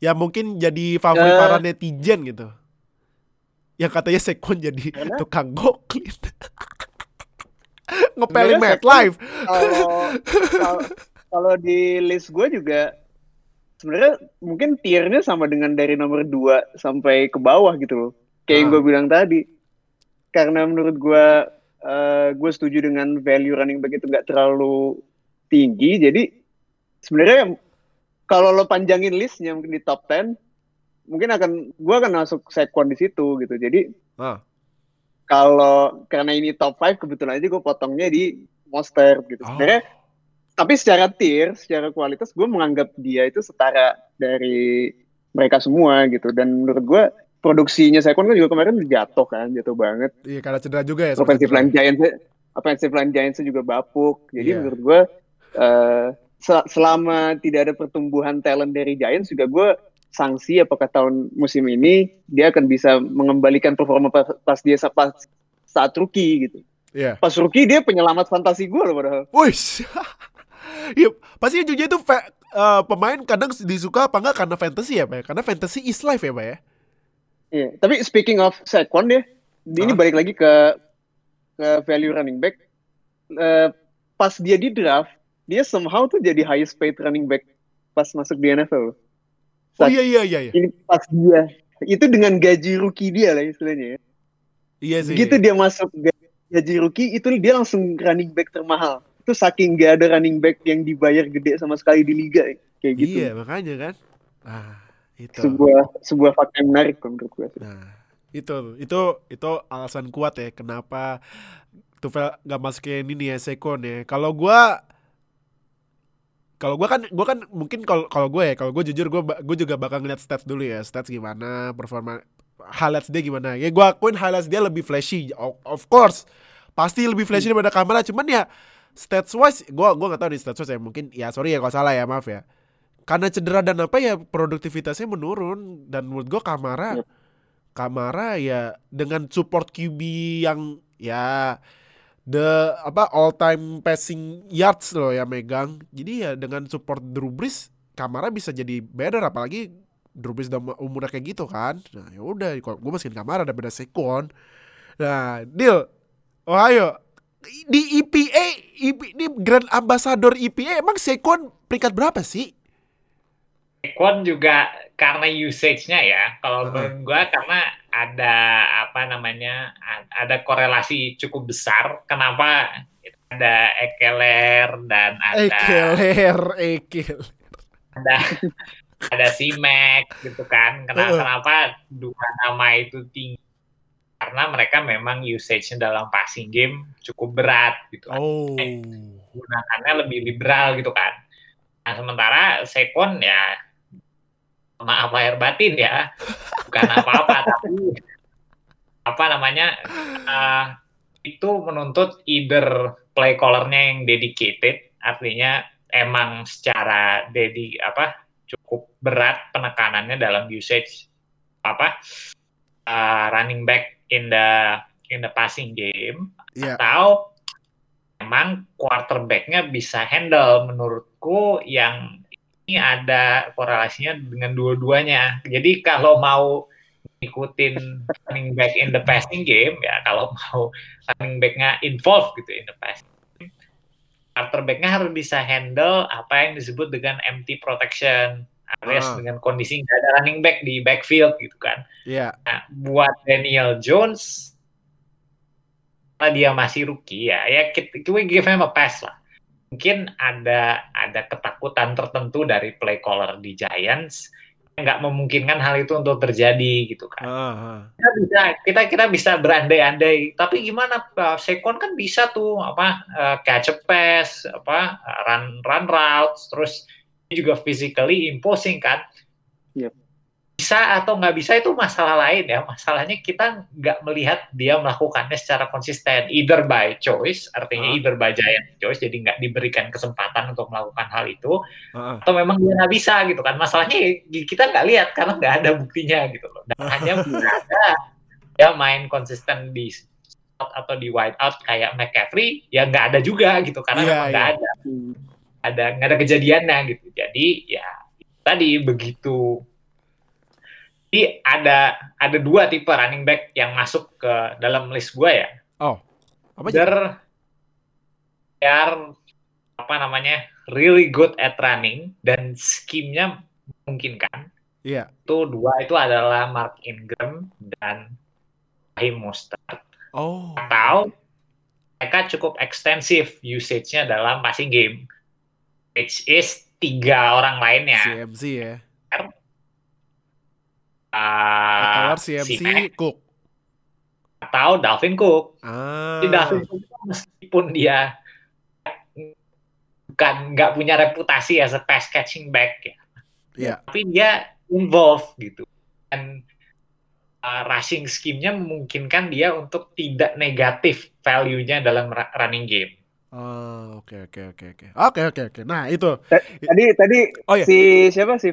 Ya mungkin jadi favorit uh, para netizen gitu. Yang katanya Saquon jadi tukang goklin. ngepelin live. Kalau kalau di list gue juga sebenarnya mungkin tiernya sama dengan dari nomor 2 sampai ke bawah gitu loh. Kayak ah. yang gue bilang tadi. Karena menurut gue uh, gue setuju dengan value running back itu nggak terlalu tinggi. Jadi sebenarnya kalau lo panjangin listnya mungkin di top 10 mungkin akan gue akan masuk Saquon di situ gitu. Jadi ah kalau karena ini top 5 kebetulan aja gue potongnya di Monster gitu. Oh. Sebenarnya tapi secara tier, secara kualitas gue menganggap dia itu setara dari mereka semua gitu dan menurut gue produksinya saya kan juga kemarin jatuh kan, jatuh banget. Iya, karena cedera juga ya. Offensive line Giants, offensive line Giants juga bapuk. Jadi yeah. menurut gue uh, selama tidak ada pertumbuhan talent dari Giants juga gue sanksi apakah tahun musim ini dia akan bisa mengembalikan performa pas, pas dia pas saat rookie gitu. Yeah. Pas rookie dia penyelamat fantasi gue loh padahal. Wih. ya, pasti juga itu uh, pemain kadang disuka apa enggak karena fantasy ya, Pak? Ya? Karena fantasy is life ya, Pak ya. Iya, tapi speaking of Saquon deh, ini balik lagi ke ke value running back. Uh, pas dia di draft, dia somehow tuh jadi highest paid running back pas masuk di NFL. Saat, oh iya iya iya. Ini pas dia itu dengan gaji rookie dia lah istilahnya ya. Iya sih. Gitu dia masuk gaji rookie itu dia langsung running back termahal. Itu saking gak ada running back yang dibayar gede sama sekali di liga kayak gitu. Iya makanya kan. Ah itu. Sebuah sebuah fakta yang menarik menurut gue. Nah itu itu itu alasan kuat ya kenapa Tufel gak masukin ini ya Sekon ya. Kalau gue kalau gue kan gue kan mungkin kalau kalau gue ya kalau gue jujur gue gue juga bakal ngeliat stats dulu ya stats gimana performa highlights dia gimana ya gue akuin highlights dia lebih flashy of course pasti lebih flashy hmm. daripada kamera cuman ya stats wise gue gue nggak tahu nih stats wise ya mungkin ya sorry ya kalau salah ya maaf ya karena cedera dan apa ya produktivitasnya menurun dan menurut gue kamera yep. kamera ya dengan support QB yang ya the apa all time passing yards loh ya megang. Jadi ya dengan support Drew Brees bisa jadi better apalagi Drew Brees udah umurnya kayak gitu kan. Nah, ya udah gue masukin Kamara daripada Sekon. Nah, deal. Ohio di EPA, EP, di Grand Ambassador EPA emang Sekon peringkat berapa sih? Sekon juga karena usage-nya ya. Kalau menurut gue karena ada apa namanya ada korelasi cukup besar kenapa ada Ekeler dan ada Ekeler Ekeler ada ada si Mac gitu kan kenapa, uh. kenapa dua nama itu tinggi karena mereka memang usage-nya dalam passing game cukup berat gitu kan. Oh. gunakannya lebih liberal gitu kan nah sementara Sekon ya maaf lahir batin ya bukan apa-apa tapi apa namanya uh, itu menuntut either play callernya yang dedicated artinya emang secara dedi apa cukup berat penekanannya dalam usage apa uh, running back in the in the passing game yeah. atau emang quarterbacknya bisa handle menurutku yang ini ada korelasinya dengan dua-duanya. Jadi kalau mau ikutin running back in the passing game ya kalau mau running backnya involved gitu in the passing quarterbacknya harus bisa handle apa yang disebut dengan empty protection alias uh. dengan kondisi nggak ada running back di backfield gitu kan. Iya. Yeah. Nah, buat Daniel Jones karena dia masih rookie ya, ya kita, kita give him a pass lah mungkin ada ada ketakutan tertentu dari play caller di Giants nggak memungkinkan hal itu untuk terjadi gitu kan. Uh, uh. Kita bisa kita kita bisa berandai-andai, tapi gimana uh, Sekon kan bisa tuh apa uh, catch a pass, apa run run routes, terus juga physically imposing kan. Bisa atau nggak bisa itu masalah lain ya. Masalahnya kita nggak melihat dia melakukannya secara konsisten, either by choice, artinya uh. either by giant choice, jadi nggak diberikan kesempatan untuk melakukan hal itu, uh. atau memang dia nggak bisa gitu kan. Masalahnya kita nggak lihat karena nggak ada buktinya gitu loh. Dan hanya ada dia main konsisten di atau di wide out kayak McCaffrey ya nggak ada juga gitu karena yeah, memang nggak yeah. ada ada nggak ada kejadiannya gitu jadi ya tadi begitu jadi ada ada dua tipe running back yang masuk ke dalam list gue ya. Oh, apa They're, they are apa namanya really good at running dan skimnya memungkinkan. Iya. Yeah. Itu dua itu adalah Mark Ingram dan Raheem Mostert. Oh. Atau mereka cukup ekstensif usage-nya dalam passing game, which is tiga orang lainnya. CMC ya atau CMC si Cook atau Dalvin Cook. Ah. Dalvin Cook meskipun dia bukan nggak punya reputasi as a pass catching back ya, yeah. tapi dia involved gitu dan uh, rushing scheme-nya memungkinkan dia untuk tidak negatif value-nya dalam running game. Oh, oke oke oke oke. Oke oke oke. Nah, itu. Tadi tadi oh, iya. si siapa sih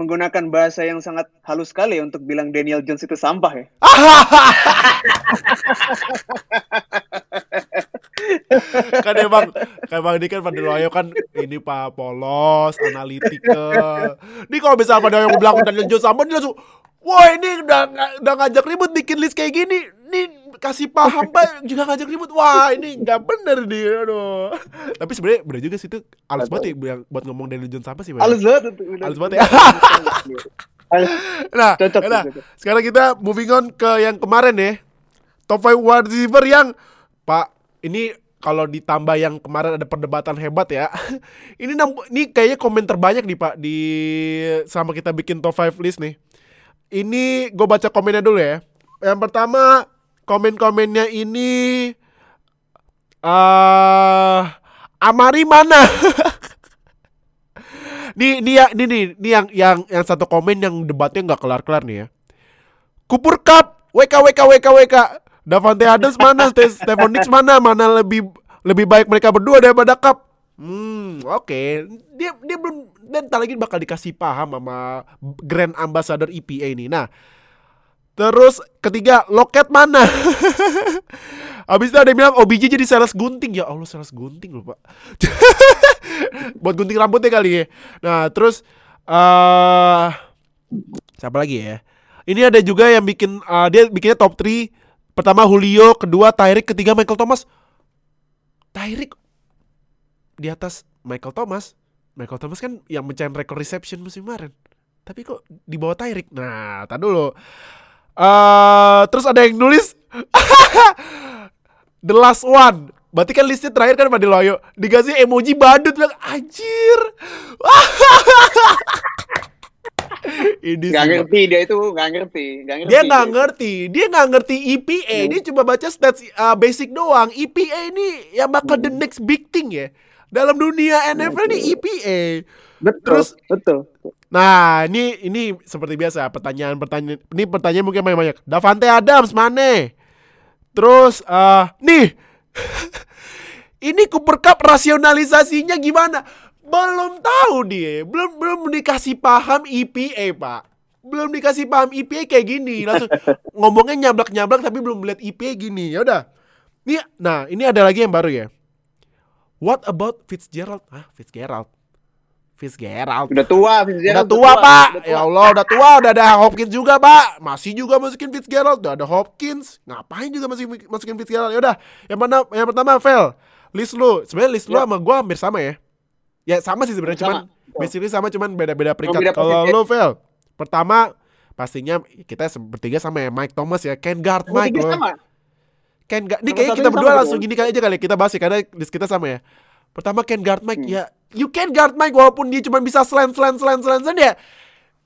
menggunakan bahasa yang sangat halus sekali untuk bilang Daniel Jones itu sampah ya. kan emang kan emang ini kan pada Loyo kan ini pak polos analitikal ini kalau misalnya pada yang bilang Daniel Jones sampah dia langsung wah ini udah udah ngajak ribut bikin list kayak gini nih kasih paham pak juga ngajak ribut. Wah ini nggak bener nih aduh. Tapi sebenarnya bener juga sih itu halus banget ya buat ngomong Daniel Jones apa sih halus banget halus banget ya. Nah, cocok, nah cocok. sekarang kita moving on ke yang kemarin ya. Top 5 wide receiver yang pak ini kalau ditambah yang kemarin ada perdebatan hebat ya. Ini ini kayaknya komen terbanyak nih pak di sama kita bikin top 5 list nih. Ini gue baca komennya dulu ya. Yang pertama komen-komennya ini uh, Amari mana? nih, nih ya, nih nih, nih yang yang yang satu komen yang debatnya nggak kelar-kelar nih ya. Kupur Cup, WK WK WK WK. Davante Adams mana? Stephon Diggs mana? Mana lebih lebih baik mereka berdua daripada Cup? Hmm, oke. Okay. Dia dia belum dan tak lagi bakal dikasih paham sama Grand Ambassador EPA ini. Nah, Terus ketiga, loket mana? Habis itu ada yang bilang OBJ jadi sales gunting. Ya Allah, sales gunting lupa. Buat gunting rambutnya kali ya. Nah, terus uh, siapa lagi ya? Ini ada juga yang bikin uh, dia bikinnya top 3. Pertama Julio, kedua Tyreek, ketiga Michael Thomas. Tyreek di atas Michael Thomas. Michael Thomas kan yang mencapai rekor reception musim kemarin. Tapi kok di bawah Tyreek? Nah, tadi dulu. Uh, terus ada yang nulis The last one. Berarti kan listnya terakhir kan pada Loyo Dikasih emoji badut bilang Anjir. Ini gak ngerti dia itu gak ngerti, gak ngerti Dia gak ngerti. Dia gak ngerti EPA hmm. Dia cuma baca stats uh, basic doang. EPA ini yang bakal hmm. the next big thing ya. Dalam dunia NFL ini EPA Betul, Terus betul. Nah, ini ini seperti biasa pertanyaan-pertanyaan ini pertanyaan mungkin banyak banyak. Davante Adams mana? Terus uh, nih ini Cooper Cup rasionalisasinya gimana? Belum tahu dia, belum belum dikasih paham EPA, Pak. Belum dikasih paham EPA kayak gini. Langsung ngomongnya nyablak-nyablak tapi belum melihat EPA gini. Ya udah. Nih, nah, ini ada lagi yang baru ya. What about Fitzgerald? Ah, Fitzgerald Fitzgerald. Udah tua Fitzgerald. Udah tua, tua Pak. Udah tua. Ya Allah, udah tua, udah ada Hopkins juga, Pak. Masih juga masukin Fitzgerald. Udah ada Hopkins. Ngapain juga masih masukin Fitzgerald? Ya udah, yang mana yang pertama, Vel. List lu. Sebenarnya list lu ya. sama gua hampir sama ya. Ya sama sih sebenarnya, cuman basically sama cuman beda-beda peringkat. Kalau lu, Vel, pertama pastinya kita bertiga sama ya Mike Thomas ya, Ken Gart Mike loh. Ken Gart. Nih kayaknya kita berdua langsung gini kali aja kali kita bahas ya karena list kita sama ya. Pertama Ken Gart Mike hmm. ya you can guard Mike walaupun dia cuma bisa slant slant slant slant slant ya.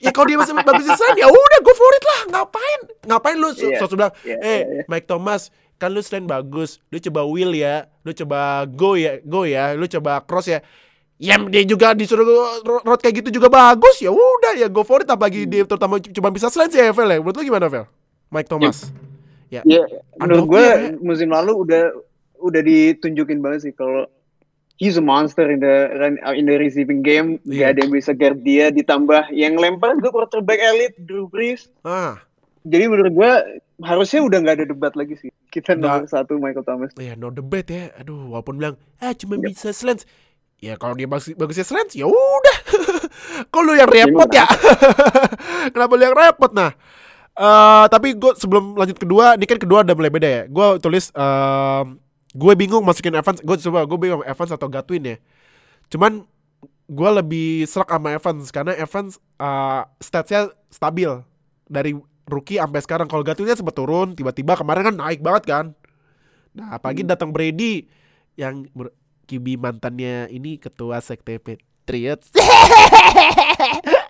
Ya kalau dia masih bagus di slant ya udah go for it lah. Ngapain? Ngapain lu? Yeah. so, so bilang yeah, eh yeah, Mike Thomas kan lu slant bagus. Lu coba will ya. Lu coba go ya go ya. Lu coba cross ya. Ya dia juga disuruh road kayak gitu juga bagus. Ya udah ya go for it. Apalagi hmm. dia terutama cuma bisa slant sih ya Vel ya. Menurut lu gimana Vel? Mike Thomas. Ya, ya. ya menurut gue ya. musim lalu udah udah ditunjukin banget sih kalau he's a monster in the uh, in the receiving game. Yeah. Gak ada yang bisa guard dia. Ditambah yang lempar juga quarterback elite Drew Brees. Ah. Jadi menurut gue harusnya udah nggak ada debat lagi sih. Kita nah, nomor satu Michael Thomas. Iya no debat ya. Aduh walaupun bilang ah cuma yep. bisa slants. Ya kalau dia bagus bagusnya slants ya udah. kalau yang repot ya. Kenapa lu yang repot nah? Uh, tapi gue sebelum lanjut kedua, ini kan kedua udah mulai beda ya. Gue tulis uh, gue bingung masukin Evans gue coba gue bingung Evans atau Gatwin ya. Cuman gue lebih serak sama Evans karena Evans uh, statsnya stabil dari rookie sampai sekarang. Kalau Gatwinnya sempat turun tiba-tiba kemarin kan naik banget kan. Nah apalagi hmm. datang Brady yang QB mantannya ini ketua sekte Patriots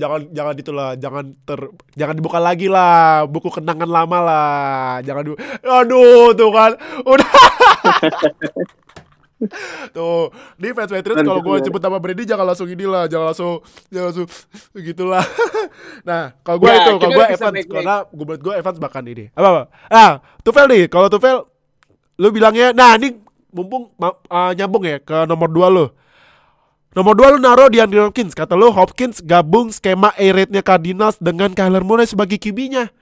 jangan jangan itulah jangan ter jangan dibuka lagi lah buku kenangan lama lah. Jangan du aduh tuh kan udah. Tuh di fans Patriots kalau gue sebut nama Brady jangan langsung inilah jangan langsung jangan langsung gitulah. Nah kalau gue ya, itu kalau gue Evans karena gue buat gue Evans bahkan ini. Apa apa? Ah Tufel nih kalau Tufel lu bilangnya nah ini mumpung uh, nyambung ya ke nomor dua lo. Nomor dua lu naruh di Andrew Hopkins. Kata lu Hopkins gabung skema A rate-nya Cardinals dengan Kyler Murray sebagai QB-nya.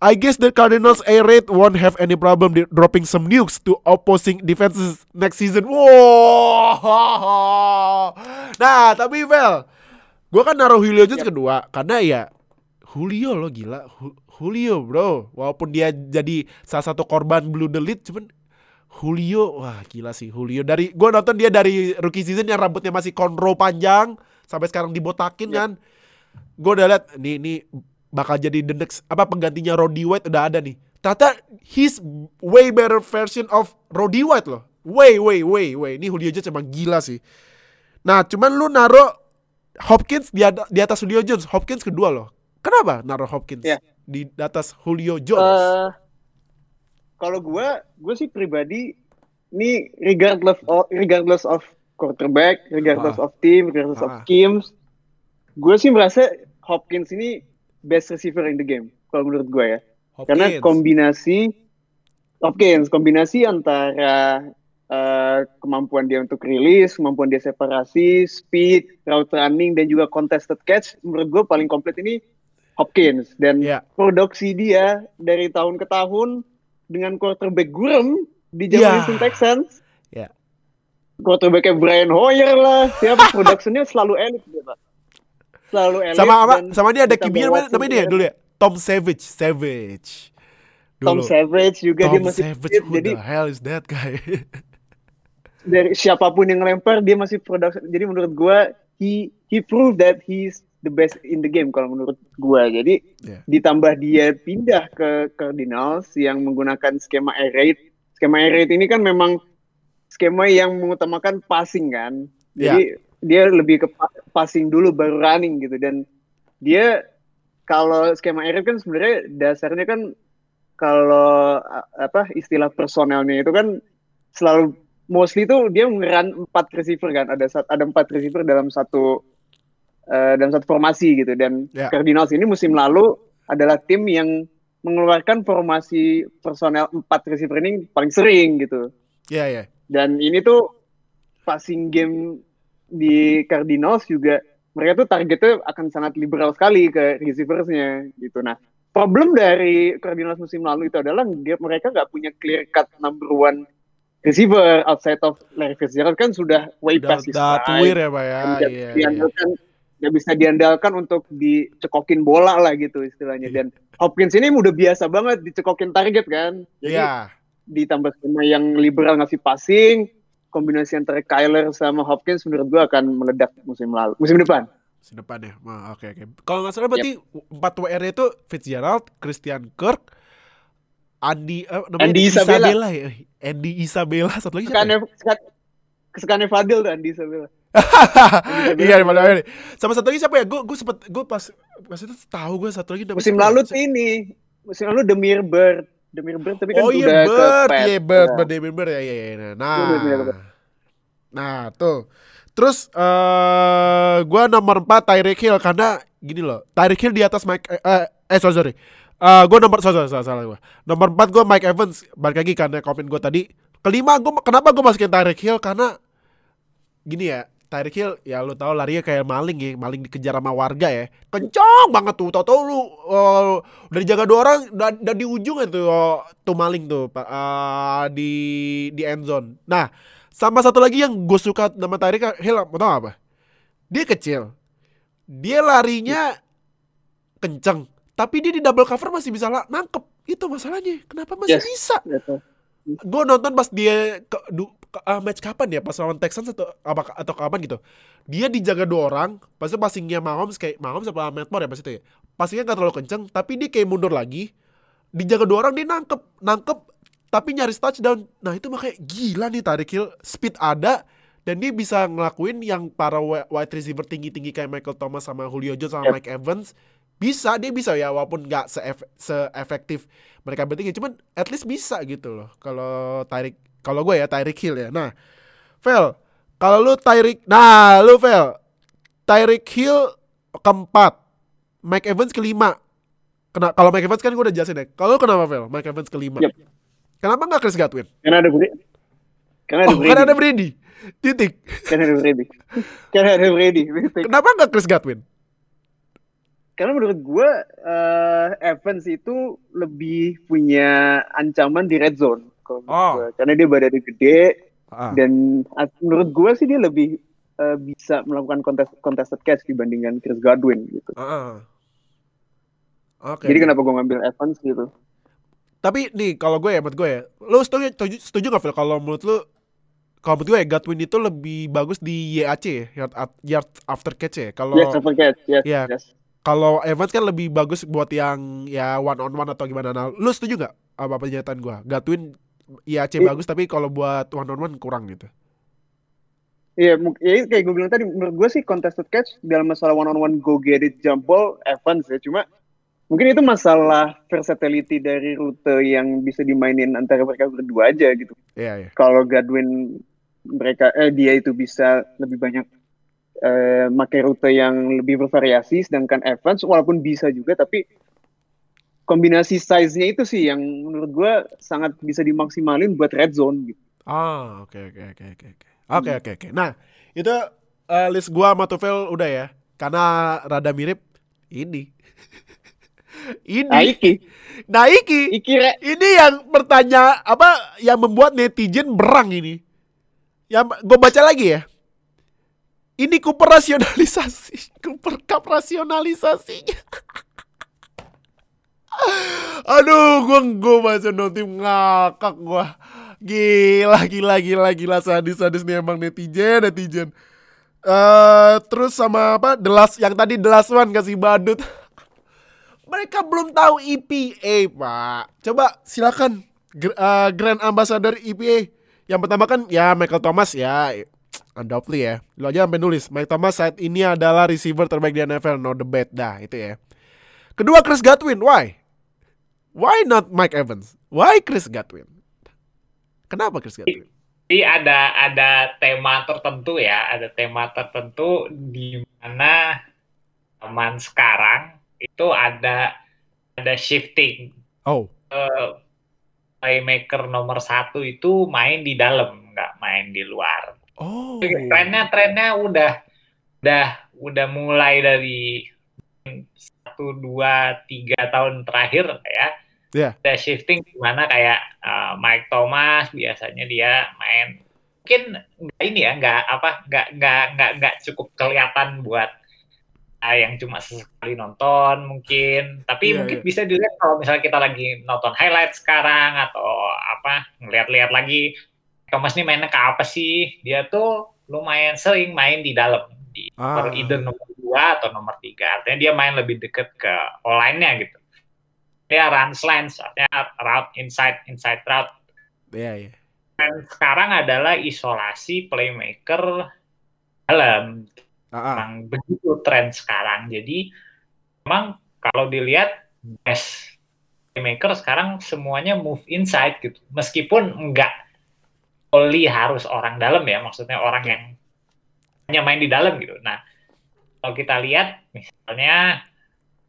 I guess the Cardinals A rate won't have any problem dropping some nukes to opposing defenses next season. Wow. Nah, tapi Vel, gue kan naruh Julio Jones yep. kedua karena ya Julio lo gila, Julio bro. Walaupun dia jadi salah satu korban blue delete, cuman Julio, wah gila sih Julio. Dari gue nonton dia dari rookie season yang rambutnya masih conro panjang sampai sekarang dibotakin yeah. kan. Gue udah liat nih ini bakal jadi the next apa penggantinya Roddy White udah ada nih. Ternyata he's way better version of Roddy White loh. Way, way, way, way. Ini Julio Jones emang gila sih. Nah, cuman lu naro Hopkins di, di atas Julio Jones. Hopkins kedua loh. Kenapa naro Hopkins yeah. di atas Julio Jones? Uh, kalau gue gue sih pribadi ini regardless of regardless of quarterback, regardless ah. of team, regardless ah. of schemes, gue sih merasa Hopkins ini best receiver in the game kalau menurut gue ya. Hopkins. Karena kombinasi Hopkins, kombinasi antara uh, kemampuan dia untuk rilis, kemampuan dia separasi, speed, route running dan juga contested catch, menurut gue paling komplit ini Hopkins dan yeah. produksi dia dari tahun ke tahun dengan quarterback gurem di zaman yeah. Houston Texans. Yeah. Quarterbacknya Brian Hoyer lah, siapa productionnya selalu elit dia, Pak. Selalu elit. Sama apa? Sama dia ada kibinya namanya, dia dulu ya. Tom Savage, Savage. Dulu. Tom Savage juga Tom dia masih Savage, who jadi the hell is that guy? dari siapa pun yang lempar dia masih production. Jadi menurut gua he he proved that he's the best in the game kalau menurut gue. Jadi yeah. ditambah dia pindah ke Cardinals yang menggunakan skema air raid. Skema air raid ini kan memang skema yang mengutamakan passing kan. Jadi yeah. dia lebih ke passing dulu baru running gitu dan dia kalau skema air raid kan sebenarnya dasarnya kan kalau apa istilah personelnya itu kan selalu mostly tuh dia ngeran empat receiver kan ada ada empat receiver dalam satu uh, dalam satu formasi gitu dan yeah. Cardinals ini musim lalu adalah tim yang mengeluarkan formasi personel empat receiver ini paling sering gitu. Iya yeah, iya. Yeah. Dan ini tuh passing game di Cardinals juga mereka tuh targetnya akan sangat liberal sekali ke receiversnya gitu. Nah problem dari Cardinals musim lalu itu adalah mereka nggak punya clear cut number one receiver outside of Larry Fitzgerald kan sudah way past his time. ya pak ya. Iya, iya nggak bisa diandalkan untuk dicekokin bola lah gitu istilahnya dan Hopkins ini udah biasa banget dicekokin target kan jadi yeah. ditambah sama yang liberal ngasih passing kombinasi antara Kyler sama Hopkins menurut gua akan meledak musim lalu musim depan musim depan ya oke oke okay, okay. kalau nggak salah berarti empat yep. WR itu Fitzgerald Christian Kirk Andi uh, Andy Isabella. Isabella ya Andy Isabella satu lagi siapa ya? kesukaannya Fadil tuh Andy Isabella iya mana ini. Sama satu lagi siapa ya? Gue gue sempet gue pas pas itu tahu gue satu lagi. Musim lalu tuh ini. Musim lalu Demir Bird. Demir Bird tapi kan oh, iya, udah Bird. ke Iya Bird, Bird, Demir Bird ya, ya, ya. Nah, nah tuh. Terus uh, eh, gue nomor 4 Tyreek Hill karena gini loh. Tyreek Hill di atas Mike eh, eh sorry sorry. Uh, gue nomor salah salah, salah gue. Nomor 4 gue Mike Evans balik lagi karena komen gue tadi. Kelima gue kenapa gue masukin Tyreek Hill karena gini ya Tyreek Hill ya lu tau larinya kayak maling ya, maling dikejar sama warga ya. Kencang banget tuh. Tau-tau lu uh, udah dijaga dua orang dan, dan di ujung itu uh, tuh maling tuh uh, di di end zone. Nah, sama satu lagi yang gue suka nama Tyreek Hill, mau tau apa? Dia kecil. Dia larinya kenceng, tapi dia di double cover masih bisa nangkep. Itu masalahnya. Kenapa masih yes. bisa? Gue nonton pas dia ke, du, uh, match kapan ya? Pas lawan Texans atau apa atau kapan gitu? Dia dijaga dua orang pasti passingnya Mahomes kayak Mahomes apa Matt Moore ya pas itu ya? Passingnya nggak terlalu kenceng tapi dia kayak mundur lagi. Dijaga dua orang dia nangkep nangkep tapi nyaris touchdown. Nah itu makanya gila nih tarik kill speed ada dan dia bisa ngelakuin yang para wide receiver tinggi-tinggi kayak Michael Thomas sama Julio Jones sama yep. Mike Evans bisa dia bisa ya walaupun nggak se, se efektif mereka bertiga. Cuman at least bisa gitu loh kalau tarik kalau gue ya Tyreek Hill ya. Nah, Vel, kalau lu Tyreek, nah lu Vel, Tyreek Hill keempat, Mike Evans kelima. Kena, kalau Mike Evans kan gue udah jelasin ya. Kalau kenapa Vel, Mike Evans kelima? Yep. Kenapa nggak Chris Godwin? Karena ada Karena ada oh, Brady. Karena ada Brady. Titik. Karena ada Brady. Karena ada Brady. Kenapa nggak Chris Godwin? Karena menurut gue uh, Evans itu lebih punya ancaman di red zone. Oh. Gua. Karena dia badannya gede ah. dan menurut gue sih dia lebih uh, bisa melakukan contest, contested catch dibandingkan Chris Godwin gitu. Ah. Okay. Jadi kenapa gue ngambil Evans gitu? Tapi nih kalau gue ya menurut gue ya, lo setuju setuju, gak Phil kalau menurut lo kalau menurut gue ya Godwin itu lebih bagus di YAC ya, yard, yard after catch ya. Kalau yes, after catch, yes, ya, yes kalau Evans kan lebih bagus buat yang ya one on one atau gimana. Nah, lu setuju nggak apa pernyataan gue? Gatwin IAC bagus tapi kalau buat one on one kurang gitu. Iya, ya kayak gue bilang tadi, menurut gue sih contested catch dalam masalah one on one go get it jump ball Evans ya. Cuma mungkin itu masalah versatility dari rute yang bisa dimainin antara mereka berdua aja gitu. Iya, iya. Kalau Godwin mereka eh dia itu bisa lebih banyak eh, pakai rute yang lebih bervariasi sedangkan Evans walaupun bisa juga tapi kombinasi size-nya itu sih yang menurut gue sangat bisa dimaksimalin buat red zone gitu. Ah, oke oke oke oke oke. Oke oke oke. Nah, itu uh, list gua sama Tufel udah ya. Karena rada mirip ini. ini. Naiki. Naiki. Ikire. Ini yang bertanya apa yang membuat netizen berang ini. Yang gue baca lagi ya. Ini Cooper rasionalisasi. Cooper Cup rasionalisasinya. Aduh, gua gua baca notif ngakak gua. Gila, gila, gila, gila sadis sadis nih emang netizen, netizen. Uh, terus sama apa? The last yang tadi The Last One kasih badut. Mereka belum tahu EPA, Pak. Coba silakan uh, Grand Ambassador EPA. Yang pertama kan ya Michael Thomas ya undoubtedly ya. Lo aja sampai nulis, Mike Thomas saat ini adalah receiver terbaik di NFL, no debate dah itu ya. Kedua Chris Godwin, why? Why not Mike Evans? Why Chris Godwin? Kenapa Chris Godwin? Jadi ada ada tema tertentu ya, ada tema tertentu di mana zaman sekarang itu ada ada shifting. Oh. Uh, playmaker nomor satu itu main di dalam, nggak main di luar. Oh. Trennya trennya udah udah udah mulai dari satu dua tiga tahun terakhir ya. Yeah. Udah shifting di mana kayak uh, Mike Thomas biasanya dia main mungkin nggak ini ya nggak apa nggak nggak nggak nggak cukup kelihatan buat uh, yang cuma sekali nonton mungkin tapi yeah, mungkin yeah. bisa dilihat kalau misalnya kita lagi nonton highlight sekarang atau apa ngeliat-liat lagi Thomas ini mainnya ke apa sih? Dia tuh lumayan sering main di dalam di ah. either nomor dua atau nomor tiga. Artinya dia main lebih deket ke online-nya gitu. Dia run slants, artinya route inside inside route. Iya, yeah, iya. Yeah. Dan sekarang adalah isolasi playmaker dalam. Uh -uh. Memang begitu tren sekarang. Jadi memang kalau dilihat best playmaker sekarang semuanya move inside gitu. Meskipun enggak only harus orang dalam ya, maksudnya orang yang hanya main di dalam gitu. Nah, kalau kita lihat misalnya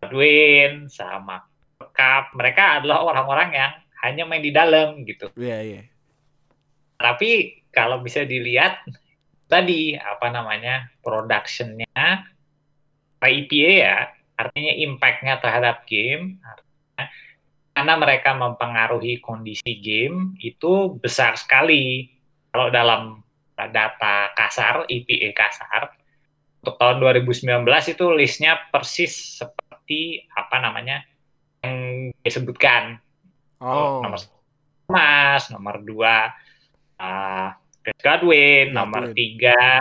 Edwin sama Cup, mereka adalah orang-orang yang hanya main di dalam gitu. Iya, yeah, iya. Yeah. Tapi kalau bisa dilihat tadi apa namanya productionnya IPA ya, artinya impactnya terhadap game, artinya karena mereka mempengaruhi kondisi game itu besar sekali. Kalau dalam data kasar, EPA kasar, untuk tahun 2019 itu listnya persis seperti apa namanya disebutkan. Oh. Nomor Mas, nomor dua uh, Chris Godwin, nomor tiga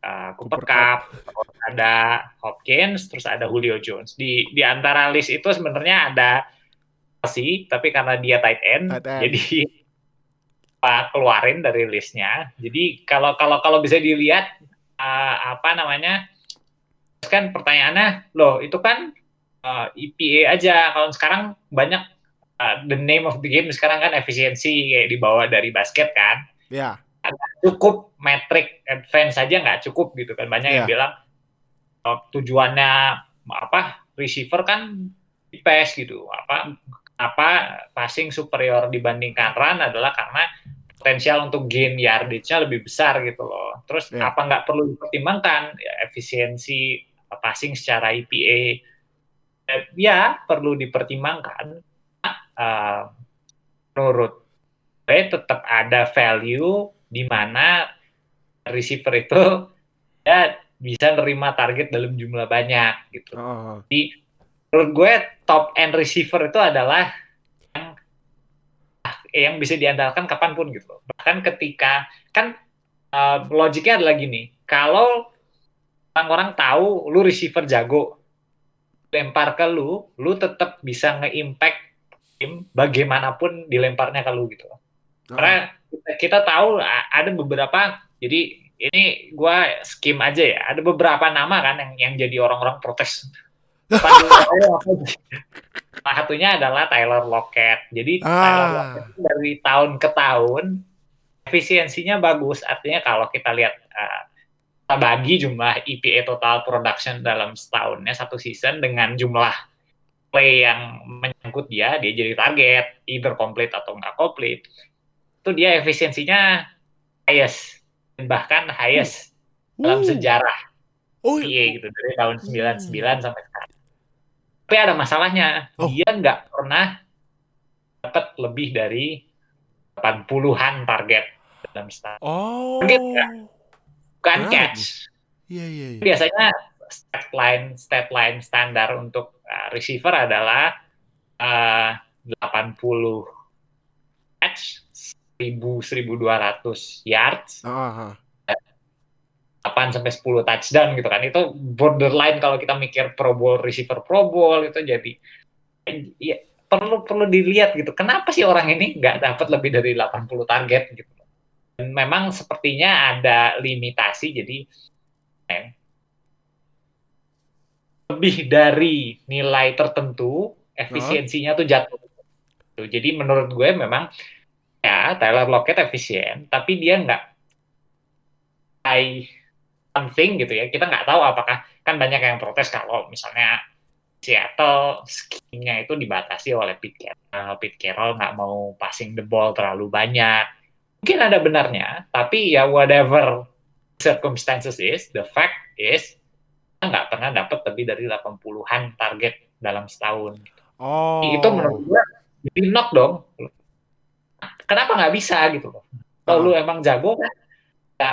uh, Cooper, Cooper Cup, Cup. ada Hopkins, terus ada Julio Jones. Di di antara list itu sebenarnya ada sih, tapi karena dia tight end, tight end. jadi Pak keluarin dari listnya. Jadi kalau kalau kalau bisa dilihat uh, apa namanya, kan pertanyaannya, loh itu kan uh, eh, EPA aja. Kalau sekarang banyak uh, the name of the game sekarang kan efisiensi kayak dibawa dari basket kan. Ya. Yeah. Cukup metrik advance saja nggak cukup gitu kan. Banyak yeah. yang bilang uh, tujuannya apa receiver kan di pass gitu apa apa passing superior dibandingkan run adalah karena potensial untuk gain yardage-nya lebih besar gitu loh. Terus yeah. apa nggak perlu dipertimbangkan ya, efisiensi passing secara EPA? Eh, ya perlu dipertimbangkan. Uh, menurut gue tetap ada value di mana receiver itu ya bisa nerima target dalam jumlah banyak gitu. Oh. Jadi menurut gue top end receiver itu adalah yang bisa diandalkan kapan pun gitu. Bahkan ketika kan uh, logiknya adalah gini, kalau orang-orang tahu lu receiver jago, lempar ke lu, lu tetap bisa nge-impact tim bagaimanapun dilemparnya ke lu gitu. Oh. Karena kita, kita tahu ada beberapa, jadi ini gue skim aja ya, ada beberapa nama kan yang yang jadi orang-orang protes. Salah satunya adalah Tyler Lockett. Jadi ah. Tyler Lockett dari tahun ke tahun efisiensinya bagus. Artinya kalau kita lihat uh, kita bagi jumlah EPA total production dalam setahunnya satu season dengan jumlah play yang menyangkut dia, dia jadi target, either complete atau nggak complete. Itu dia efisiensinya highest, bahkan highest uh. dalam sejarah oh, EPA gitu dari tahun 99 hmm. sampai sekarang. Tapi ada masalahnya, oh. dia nggak pernah dapat lebih dari 80-an target dalam start. Oh. Target ya? Bukan right. catch. Iya, iya, iya. Biasanya stat line, stat line standar untuk uh, receiver adalah uh, 80 catch, 1000 1200 yards. Uh -huh 8 sampai 10 touchdown gitu kan. Itu borderline kalau kita mikir Pro Bowl receiver Pro Bowl itu jadi ya perlu perlu dilihat gitu. Kenapa sih orang ini nggak dapat lebih dari 80 target gitu. Memang sepertinya ada limitasi jadi eh, lebih dari nilai tertentu efisiensinya tuh jatuh. Jadi menurut gue memang ya Tyler Lockett efisien, tapi dia nggak high something gitu ya. Kita nggak tahu apakah kan banyak yang protes kalau misalnya Seattle skimnya itu dibatasi oleh Pete Carroll. Pete Carroll nggak mau passing the ball terlalu banyak. Mungkin ada benarnya, tapi ya whatever circumstances is, the fact is kita nggak pernah dapat lebih dari 80-an target dalam setahun. Oh. Itu menurut gue jadi knock dong. Kenapa nggak bisa gitu loh? Kalau oh. lu emang jago kan, ya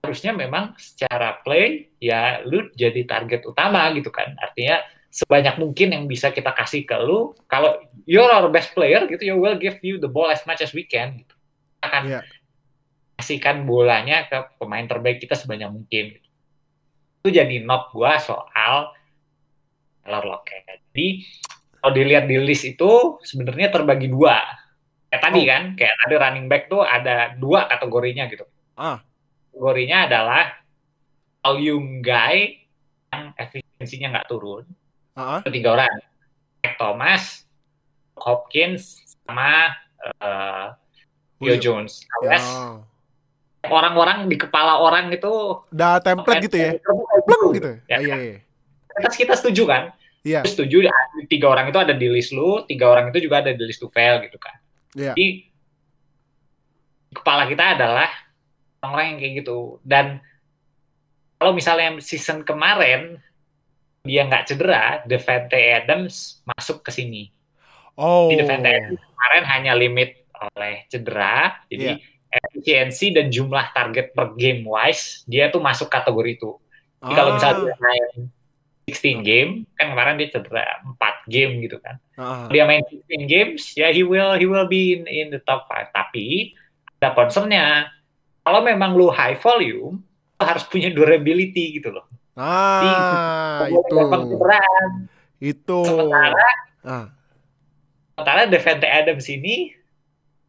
harusnya memang secara play ya lu jadi target utama gitu kan artinya sebanyak mungkin yang bisa kita kasih ke lu kalau you're our best player gitu ya will give you the ball as much as we can gitu. Akan yeah. kasihkan bolanya ke pemain terbaik kita sebanyak mungkin itu jadi not gua soal Taylor Lockett jadi kalau dilihat di list itu sebenarnya terbagi dua kayak tadi oh. kan kayak ada running back tuh ada dua kategorinya gitu ah kategorinya adalah volume guy yang efisiensinya nggak turun. Uh-huh. tiga orang. Thomas, Hopkins, sama uh, Will Jones. Alias ya. orang-orang di kepala orang itu udah template gitu ya. Pleng gitu. Ya, iya, iya. Kita, kita setuju kan? Iya. Setuju tiga orang itu ada di list lu, tiga orang itu juga ada di list to fail gitu kan. Iya. Jadi kepala kita adalah orang-orang yang kayak gitu dan kalau misalnya season kemarin dia nggak cedera, Devante Adams masuk ke sini. Oh. Di Devante Adams kemarin hanya limit oleh cedera, jadi yeah. efisiensi dan jumlah target per game wise dia tuh masuk kategori itu. Jadi ah. kalau misalnya dia main 16 game, kan kemarin dia cedera 4 game gitu kan. Ah. Dia main 16 games, ya he will he will be in in the top 5. Tapi ada concernnya kalau memang lu high volume, lu harus punya durability gitu loh. Ah, Jadi, itu. Itu. Sementara, ah. sementara Devante Adams ini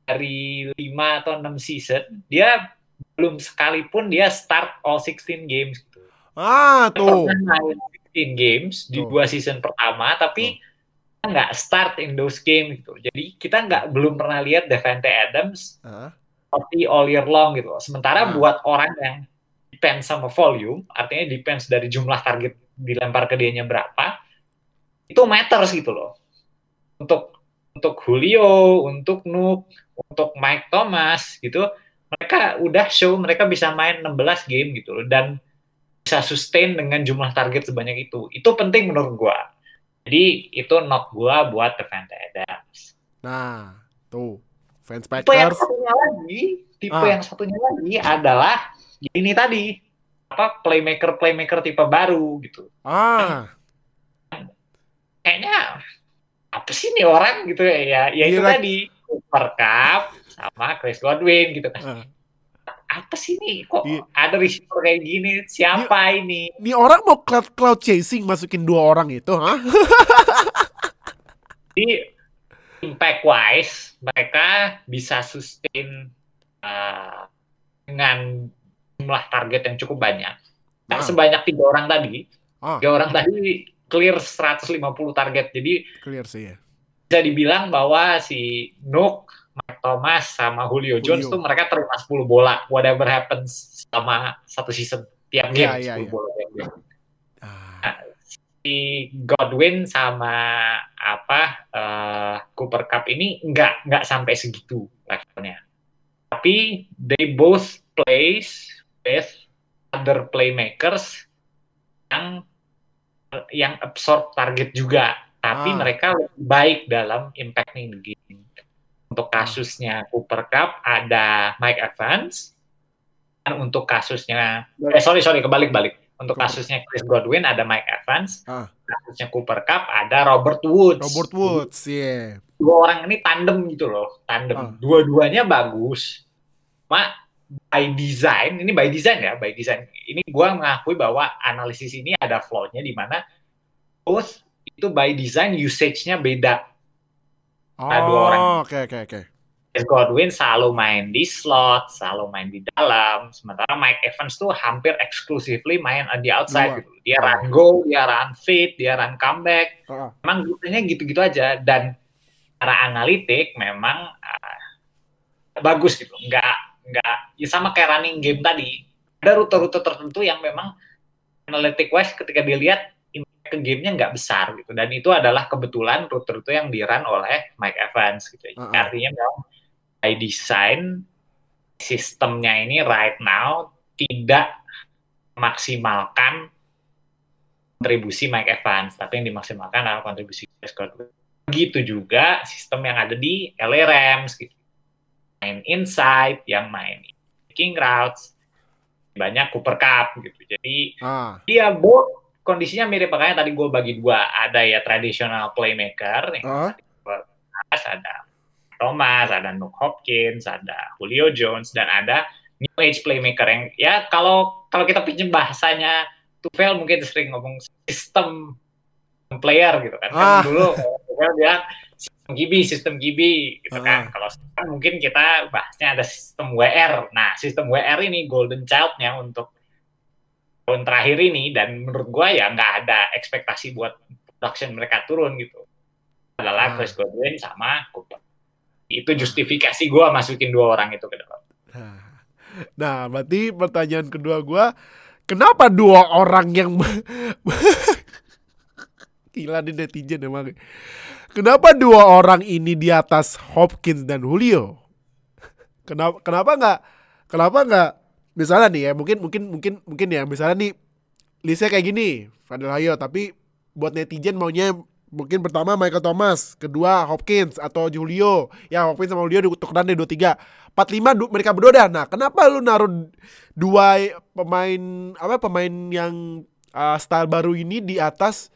dari 5 atau 6 season, dia belum sekalipun dia start all 16 games. Gitu. Ah, tuh. 16 games tuh. di dua season pertama, tapi tuh. nggak start in those games gitu. Jadi kita nggak belum pernah lihat Devante Adams uh seperti all year long gitu. Sementara hmm. buat orang yang depends sama volume, artinya depends dari jumlah target dilempar ke dianya berapa, itu matters gitu loh. Untuk untuk Julio, untuk Nuk, untuk Mike Thomas gitu mereka udah show mereka bisa main 16 game gitu loh dan bisa sustain dengan jumlah target sebanyak itu. Itu penting menurut gua. Jadi itu knock gua buat Devante Adams. Nah tuh fans Packers. tipe yang satunya lagi tipe ah. yang satunya lagi adalah ini tadi apa playmaker playmaker tipe baru gitu. Ah. Kayaknya apa sih nih orang gitu ya? Ya, ya itu tadi Super Cup sama Chris Godwin gitu kan. Uh. Apa sih nih kok yeah. ada receiver kayak gini? Siapa yeah. ini? Ini orang mau cloud cloud chasing masukin dua orang itu, ha? Jadi impact wise mereka bisa sustain uh, dengan jumlah target yang cukup banyak. Nah, uh. sebanyak tiga orang tadi, uh. tiga orang tadi clear 150 target. Jadi clear sih ya. Bisa dibilang bahwa si Nook Mike Thomas sama Julio, Julio. Jones tuh mereka terima 10 bola whatever happens sama satu season tiap game yeah, yeah, 10 yeah. bola tiap game. Ah. Nah, si Godwin sama apa uh, Cooper Cup ini nggak nggak sampai segitu levelnya. Tapi they both plays with other playmakers yang yang absorb target juga, tapi ah. mereka lebih baik dalam impacting the game. Untuk hmm. kasusnya Cooper Cup ada Mike Evans. Dan untuk kasusnya eh sorry sorry kebalik-balik. Untuk kasusnya Chris Godwin ada Mike Evans. Ah. Kasusnya Cooper Cup ada Robert Woods. Robert Woods, iya. Yeah. Dua orang ini tandem gitu loh, tandem. Ah. Dua-duanya bagus. Cuma by design, ini by design ya, by design. Ini gua mengakui bahwa analisis ini ada flaw-nya di mana both itu by design usage-nya beda nah, dua orang. Oke oke oke. Chris Godwin selalu main di slot, selalu main di dalam. Sementara Mike Evans tuh hampir exclusively main di outside gitu. Dia run go, dia run fit, dia run comeback. Uh. Memang gitunya gitu-gitu aja. Dan secara analitik memang uh, bagus gitu. Enggak, enggak, ya sama kayak running game tadi. Ada rute-rute tertentu yang memang analitik wise ketika dilihat gamenya nggak besar gitu. Dan itu adalah kebetulan rute-rute yang diran oleh Mike Evans gitu uh -huh. artinya memang by design sistemnya ini right now tidak maksimalkan kontribusi Mike Evans. Tapi yang dimaksimalkan adalah kontribusi begitu juga sistem yang ada di LA Rams gitu. Main inside yang main kicking routes. Banyak Cooper Cup gitu. Jadi ah. dia both kondisinya mirip makanya tadi gue bagi dua ada ya tradisional playmaker yang uh. ada Thomas, ada Nook Hopkins, ada Julio Jones dan ada new age playmaker yang ya kalau kalau kita pinjam bahasanya Tufel mungkin sering ngomong sistem player gitu kan. Ah. kan dulu Tufel bilang sistem GB, sistem GB gitu uh. kan. Kalau sekarang mungkin kita bahasnya ada sistem WR. Nah, sistem WR ini golden child-nya untuk tahun terakhir ini dan menurut gue ya nggak ada ekspektasi buat production mereka turun gitu. Adalah hmm. Chris Godwin sama Cooper. Itu justifikasi gue masukin dua orang itu ke dalam nah berarti pertanyaan kedua gue kenapa dua orang yang gila di netizen emang. Kenapa dua orang ini di atas Hopkins dan Julio? Kenapa kenapa nggak kenapa nggak misalnya nih ya mungkin mungkin mungkin mungkin ya misalnya nih listnya kayak gini Fadil Hayo tapi buat netizen maunya mungkin pertama Michael Thomas, kedua Hopkins atau Julio. Ya Hopkins sama Julio tukeran deh dua tiga, empat lima mereka berdua dah. Nah kenapa lu naruh dua pemain apa pemain yang uh, style baru ini di atas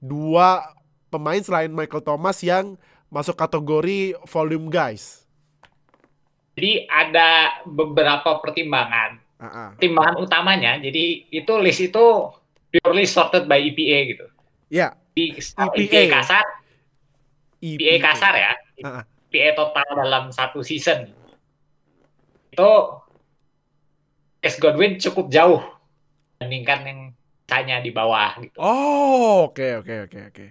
dua pemain selain Michael Thomas yang masuk kategori volume guys? Jadi ada beberapa pertimbangan. Uh-uh. Pertimbangan utamanya, jadi itu list itu purely sorted by EPA gitu. Ya. Yeah. EPA. EPA kasar. EPA, EPA kasar ya. Uh-uh. EPA total dalam satu season. Itu S Godwin cukup jauh dibandingkan yang tanya di bawah gitu. Oh, oke okay, oke okay, oke okay, oke.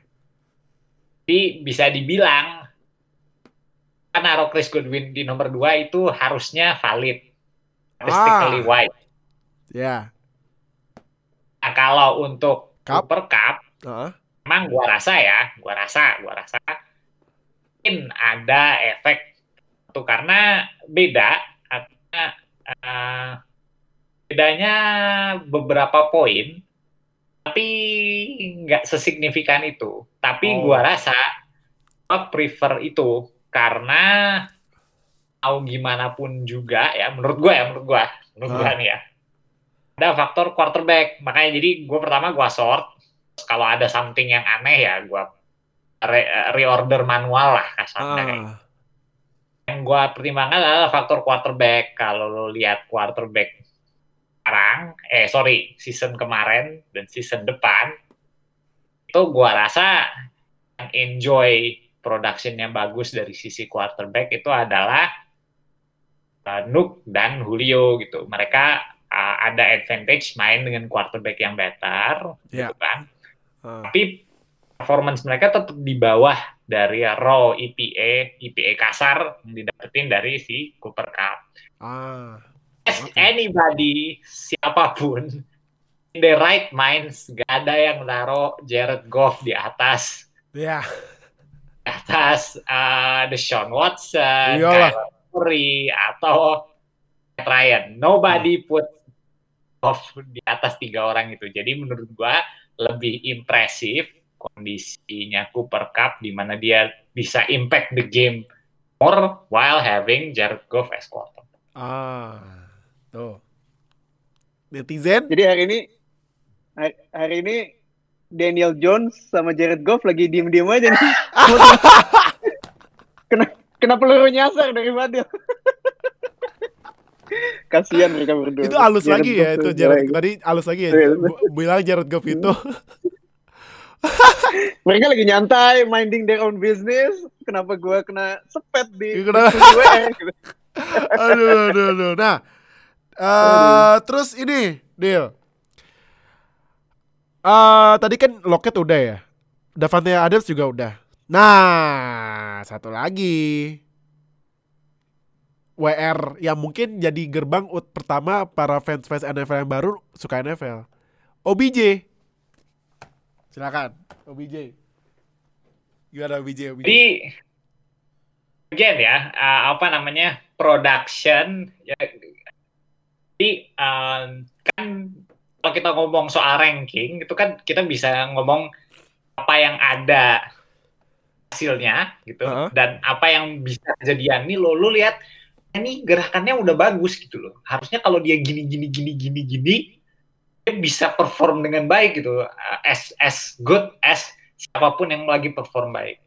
Jadi bisa dibilang kan naruh Chris Godwin di nomor 2 itu harusnya valid. Statistically ah. wide. Ya. Yeah. Nah, kalau untuk Cup? Super Cup, uh. emang gua rasa ya, gua rasa, gua rasa mungkin ada efek Tuh karena beda, karena uh, bedanya beberapa poin, tapi nggak sesignifikan itu. Tapi oh. gua rasa gua prefer itu karena mau gimana pun juga ya menurut gue ya menurut gue menurut gue nih ya. Ada faktor quarterback. Makanya jadi gue pertama gue sort kalau ada something yang aneh ya gue re reorder manual lah kasarnya. Ah. kayak yang gue pertimbangkan adalah faktor quarterback. Kalau lo lihat quarterback sekarang eh sorry season kemarin dan season depan itu gue rasa yang enjoy production yang bagus dari sisi quarterback itu adalah uh, Nuk dan Julio gitu. Mereka uh, ada advantage main dengan quarterback yang better, yeah. gitu kan. Uh. Tapi performance mereka tetap di bawah dari raw EPA, EPA kasar yang didapetin dari si Cooper Cup. Ah. As okay. anybody, siapa pun, in the right minds, gak ada yang naruh Jared Goff di atas. Ya. Yeah atas uh, Sean Watson, Kyle Murray atau Ryan. Nobody hmm. put off di atas tiga orang itu. Jadi menurut gua lebih impresif kondisinya Cooper Cup di mana dia bisa impact the game more while having Jared Goff as quarterback. Ah, tuh. Netizen. Jadi hari ini hari ini Daniel Jones sama Jared Goff lagi diem-diem aja nih. kena kena peluru nyasar dari Fadil. Kasihan mereka berdua. Itu halus Jared lagi ya itu Jared. Tadi halus lagi ya. Iya, bilang Jared Goff itu. mereka lagi nyantai, minding their own business. Kenapa gue kena sepet di Kenapa? gue? aduh, aduh, aduh. Nah, uh, terus ini, Deal Uh, tadi kan loket udah ya. Davante Adams juga udah. Nah, satu lagi. WR yang mungkin jadi gerbang ut pertama para fans-fans NFL yang baru suka NFL. OBJ. Silakan, OBJ. Gimana OBJ? OBJ? Jadi again ya, uh, apa namanya? production ya jadi um, kan kalau kita ngomong soal ranking itu kan kita bisa ngomong apa yang ada hasilnya gitu. Uh -huh. dan apa yang bisa kejadian. Nih lo lo lihat ini gerakannya udah bagus gitu loh. Harusnya kalau dia gini gini gini gini gini dia bisa perform dengan baik gitu. As as good as siapa pun yang lagi perform baik.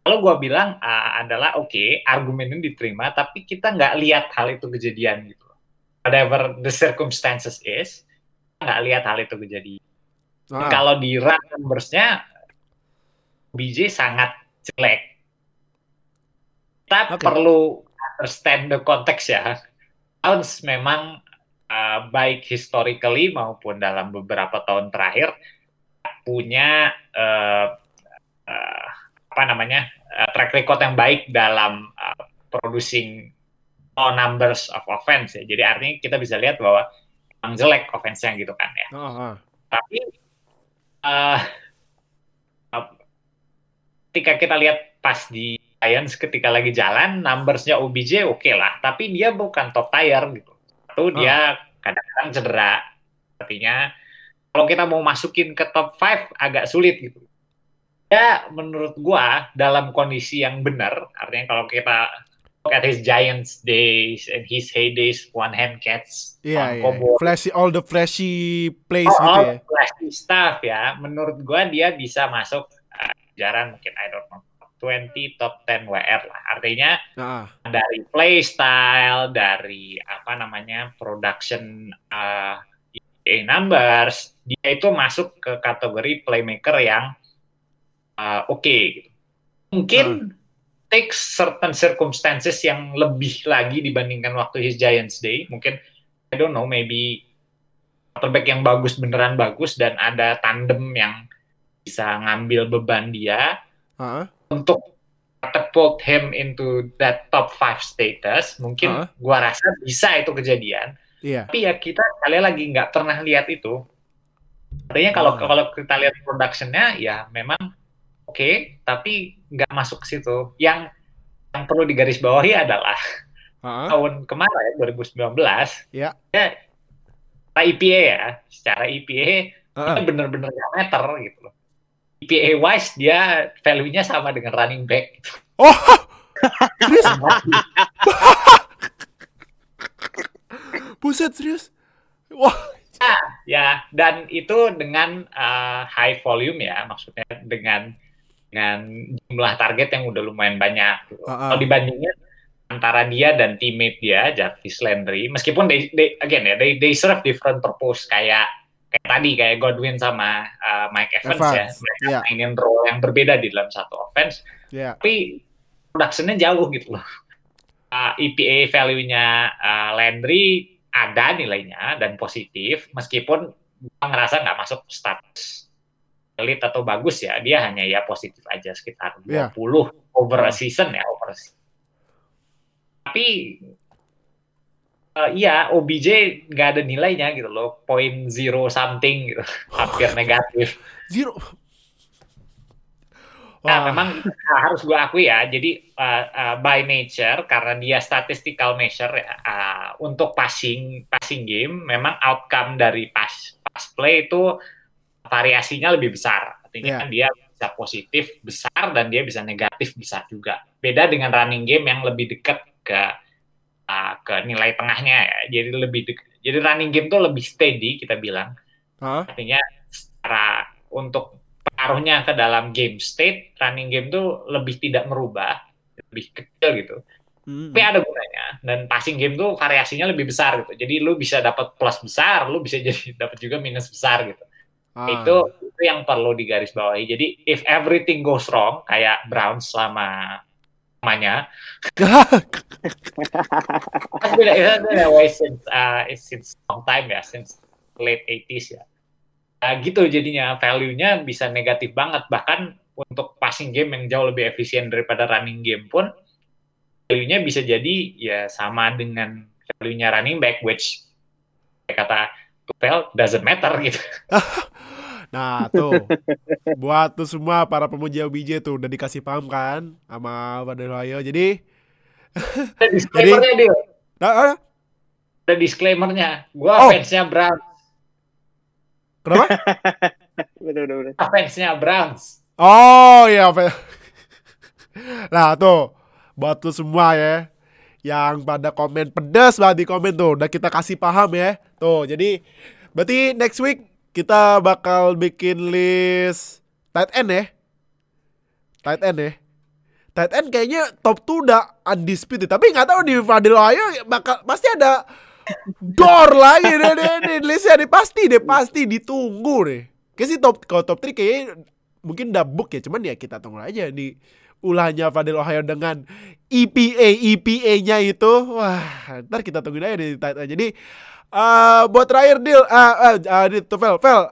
Kalau gue bilang uh, adalah oke okay, argumennya diterima tapi kita nggak lihat hal itu kejadian gitu. Whatever the circumstances is nggak lihat hal itu kejadian. Ah. Kalau di run numbers-nya BJ sangat jelek. Kita okay. perlu understand the context ya. Browns memang uh, baik historically maupun dalam beberapa tahun terakhir punya uh, uh, apa namanya uh, track record yang baik dalam uh, producing all numbers of offense ya. Jadi artinya kita bisa lihat bahwa yang jelek offense-nya gitu kan ya. Uh, uh. Tapi uh, ketika kita lihat pas di Giants ketika lagi jalan, numbers-nya OBJ oke okay lah, tapi dia bukan top tier gitu. Itu uh. dia kadang-kadang cedera. Artinya kalau kita mau masukin ke top 5 agak sulit gitu. Ya menurut gua dalam kondisi yang benar, artinya kalau kita at his Giants days and his heydays, one hand catch, yeah, yeah, yeah. flashy, all the flashy plays oh, gitu all ya. flashy stuff ya. Menurut gua dia bisa masuk uh, jaran mungkin I don't know 20 top 10 WR lah. Artinya uh. dari play style, dari apa namanya production uh, numbers, dia itu masuk ke kategori playmaker yang uh, oke. Okay, gitu. Mungkin uh take certain circumstances yang lebih lagi dibandingkan waktu his Giants Day. Mungkin I don't know, maybe quarterback yang bagus beneran bagus dan ada tandem yang bisa ngambil beban dia uh-huh. untuk catapult him into that top five status. Mungkin uh-huh. gua rasa bisa itu kejadian. Yeah. Tapi ya kita kali lagi nggak pernah lihat itu. Artinya kalau uh-huh. kalau kita lihat productionnya ya memang oke, okay, tapi nggak masuk ke situ. Yang yang perlu digarisbawahi adalah uh-huh. tahun kemarin 2019 ya yeah. ya IPA ya secara IPA uh-huh. itu benar-benar gak meter gitu loh IPA wise dia value-nya sama dengan running back oh serius buset serius wah Ya, ya, dan itu dengan uh, high volume ya, maksudnya dengan dengan jumlah target yang udah lumayan banyak. Gitu. Uh -uh. Kalau dibandingin antara dia dan teammate dia Jarvis Landry meskipun they, they again ya they, they serve different purpose kayak kayak tadi kayak Godwin sama uh, Mike Evans, ya. Evans ya mereka yeah. mainin role yang berbeda di dalam satu offense yeah. tapi productionnya jauh gitu loh uh, EPA value-nya uh, Landry ada nilainya dan positif meskipun ngerasa nggak masuk status elite atau bagus ya dia hanya ya positif aja sekitar 20 yeah. over a season ya over a season. Tapi uh, iya OBJ nggak ada nilainya gitu loh point zero something gitu hampir negatif. Zero. Nah, memang harus gue akui ya. Jadi uh, uh, by nature karena dia statistical measure ya, uh, untuk passing passing game, memang outcome dari pass pass play itu variasinya lebih besar. Artinya yeah. kan dia bisa positif besar dan dia bisa negatif besar juga. Beda dengan running game yang lebih dekat ke uh, ke nilai tengahnya ya. Jadi lebih jadi running game tuh lebih steady kita bilang. Huh? Artinya secara untuk pengaruhnya ke dalam game state running game tuh lebih tidak merubah, lebih kecil gitu. Hmm. Tapi ada gunanya dan passing game tuh variasinya lebih besar gitu. Jadi lu bisa dapat plus besar, lu bisa jadi dapat juga minus besar gitu. Ah. Itu itu yang perlu digarisbawahi. Jadi if everything goes wrong kayak Brown selama namanya. It's been, it's been away since uh, since long time ya, since late 80s ya. Nah, gitu jadinya value-nya bisa negatif banget bahkan untuk passing game yang jauh lebih efisien daripada running game pun value-nya bisa jadi ya sama dengan value-nya running back which kata Tupel doesn't matter gitu. Nah tuh buat tuh semua para pemuja OBJ tuh udah dikasih paham kan sama Fadil Ayo. Jadi disclaimernya dia. Nah, Ada disclaimernya. Gua oh. fansnya Browns. Kenapa? bener, bener, bener. Fansnya Browns. Oh iya. nah tuh buat tuh semua ya yang pada komen pedas banget di komen tuh udah kita kasih paham ya tuh jadi berarti next week kita bakal bikin list tight end ya. Tight end ya. Tight end kayaknya top 2 udah undisputed. Tapi nggak tahu di Fadil Ayo bakal pasti ada door lagi deh, deh, deh, listnya deh pasti deh pasti ditunggu deh. Kayak sih top kalau top 3 kayaknya mungkin udah book ya cuman ya kita tunggu aja di ulahnya Fadil Ohio dengan EPA EPA-nya itu wah ntar kita tungguin aja di tight end. Jadi uh, buat terakhir deal ah uh, uh, uh, tuh Vel. Vel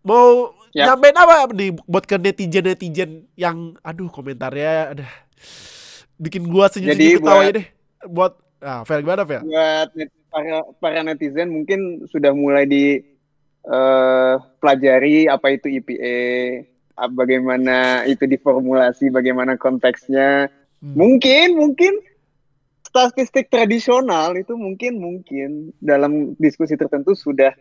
mau yep. nyampein apa nih buat ke netizen netizen yang aduh komentarnya ada bikin gua senyum senyum ketawa buat, deh. Buat ah Vel gimana Vel? Buat para para netizen mungkin sudah mulai di uh, pelajari apa itu IPA bagaimana itu diformulasi bagaimana konteksnya. Hmm. mungkin mungkin statistik tradisional itu mungkin mungkin dalam diskusi tertentu sudah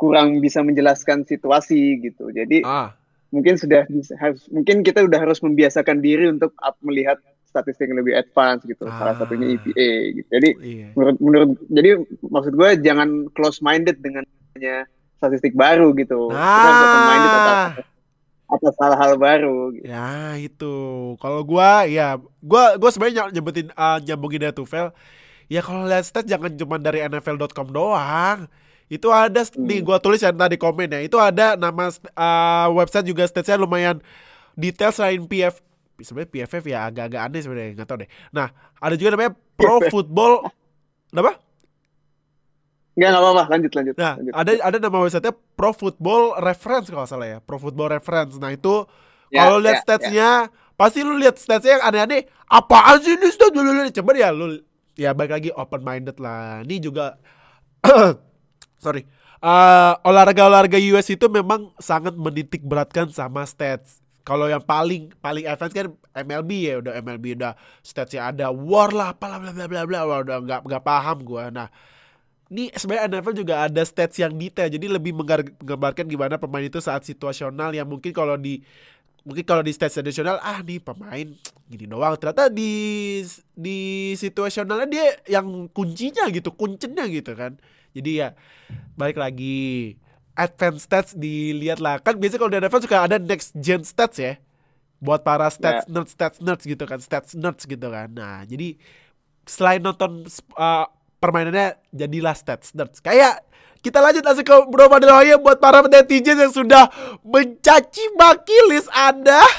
kurang bisa menjelaskan situasi gitu. Jadi ah. mungkin sudah harus mungkin kita udah harus membiasakan diri untuk melihat statistik yang lebih advance gitu. Ah. Salah satunya EPA gitu. Jadi iya. menurut menurut jadi maksud gue jangan close minded dengan statistik baru gitu. Ah. Kita open minded atas hal-hal baru. Gitu. Ya itu. Kalau gua ya gua gua sebenarnya nyebutin uh, nyambungin tuh Vel. Ya kalau lihat stats jangan cuma dari nfl.com doang. Itu ada hmm. nih gua tulis yang tadi komen ya. Itu ada nama uh, website juga statsnya lumayan detail selain PF sebenarnya PFF ya agak-agak aneh sebenarnya nggak tahu deh. Nah ada juga namanya Pro Football. Kenapa? Enggak, enggak apa-apa, lanjut, lanjut. Nah, lanjut. ada ada nama website-nya Pro Football Reference kalau salah ya, Pro Football Reference. Nah, itu ya, kalau lihat ya, statsnya, ya. pasti lu lihat statsnya yang aneh-aneh. Apaan sih ini stats dulu Coba ya lu ya balik lagi open minded lah. Ini juga sorry. Uh, olahraga-olahraga US itu memang sangat menitik beratkan sama stats. kalau yang paling paling advance kan MLB ya udah MLB udah statsnya ada war lah apalah bla bla bla bla udah nggak nggak paham gue nah ini sebenarnya NFL juga ada stats yang detail jadi lebih menggambarkan gimana pemain itu saat situasional yang mungkin kalau di mungkin kalau di stats tradisional ah nih pemain gini doang. Ternyata di di situasionalnya dia yang kuncinya gitu kuncinya gitu kan. Jadi ya balik lagi advanced stats dilihat lah. Kan biasanya kalau di NFL suka ada next gen stats ya buat para stats yeah. nerds stats nerds gitu kan stats nerds gitu kan. Nah jadi selain nonton uh, permainannya jadilah stats nerds kayak kita lanjut langsung ke Bro Fadil buat para netizen yang sudah mencaci maki list Anda.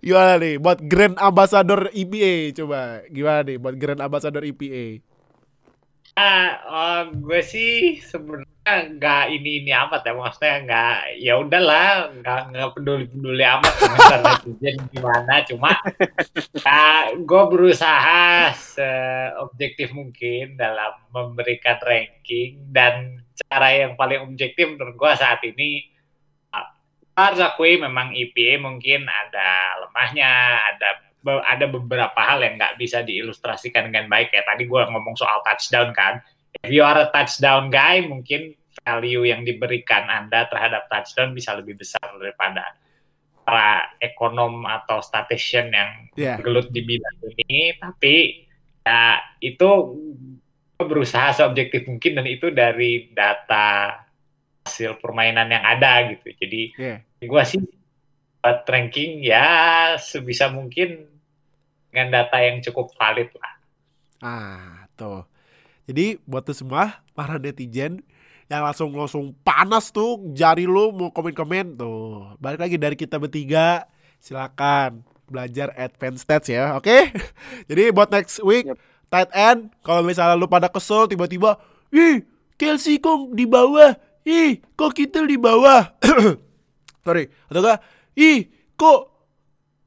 gimana nih buat Grand Ambassador EPA coba gimana nih buat Grand Ambassador EPA? Uh, uh, gue sih sebenarnya nggak ini ini amat ya maksudnya nggak ya udahlah nggak nggak peduli peduli amat komentar netizen gimana cuma uh, gue berusaha seobjektif mungkin dalam memberikan ranking dan cara yang paling objektif menurut gue saat ini harus akui memang IPA mungkin ada lemahnya ada ada beberapa hal yang nggak bisa diilustrasikan dengan baik ya tadi gue ngomong soal touchdown kan if you are a touchdown guy mungkin value yang diberikan anda terhadap touchdown bisa lebih besar daripada para ekonom atau statistician yang yeah. gelut di bidang ini tapi ya itu berusaha seobjektif mungkin dan itu dari data hasil permainan yang ada gitu jadi yeah. gue sih buat ranking ya sebisa mungkin dengan data yang cukup valid lah. Ah, tuh. Jadi buat tuh semua para netizen yang langsung langsung panas tuh jari lu mau komen-komen tuh. Balik lagi dari kita bertiga, silakan belajar advance stats ya, oke? Okay? Jadi buat next week yep. tight end kalau misalnya lu pada kesel tiba-tiba, ih Kelsey kok di bawah, ih kok kita di bawah, sorry, atau enggak, ih kok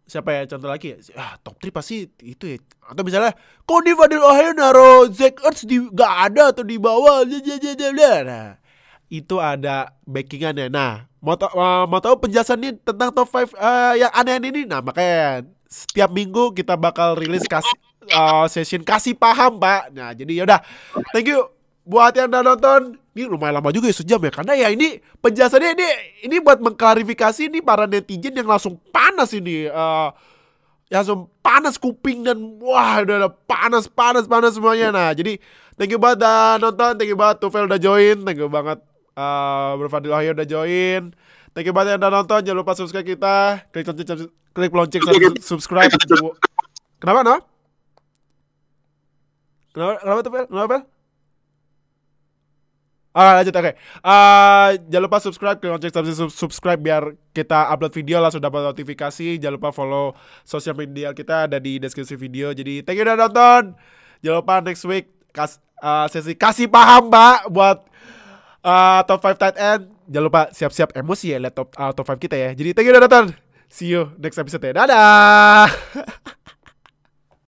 siapa ya contoh lagi ya? Ah top 3 pasti itu ya. Atau misalnya di Fadil Ohio naro Zach Ertz di gak ada atau di bawah. Nah itu ada backingannya. Nah mau tau, mau tahu penjelasan tentang top 5 uh, eh, yang aneh ini? Nah makanya setiap minggu kita bakal rilis kasih uh, session kasih paham pak. Nah jadi yaudah thank you buat yang udah nonton ini lumayan lama juga ya sejam ya. Karena ya ini penjelasannya ini ini buat mengklarifikasi ini para netizen yang langsung panas ini uh, yang langsung panas kuping dan wah udah, udah panas panas panas semuanya. Nah jadi thank you banget udah nonton thank you banget Tufel udah join thank you banget uh, Berfadil Wahyu udah join. Thank you banget yang udah nonton jangan lupa subscribe kita klik lonceng klik lonceng subscribe. Kenapa no kenapa? Kenapa Tufel? Kenapa Ah, lanjut oke. Okay. Uh, jangan lupa subscribe, klik lonceng subscribe biar kita upload video langsung dapat notifikasi. Jangan lupa follow sosial media kita ada di deskripsi video. Jadi thank you udah nonton. Jangan lupa next week kas, uh, sesi kasih paham Mbak buat uh, top 5 tight end. Jangan lupa siap-siap emosi ya lihat top uh, top 5 kita ya. Jadi thank you udah nonton. See you next episode. Ya. Dadah.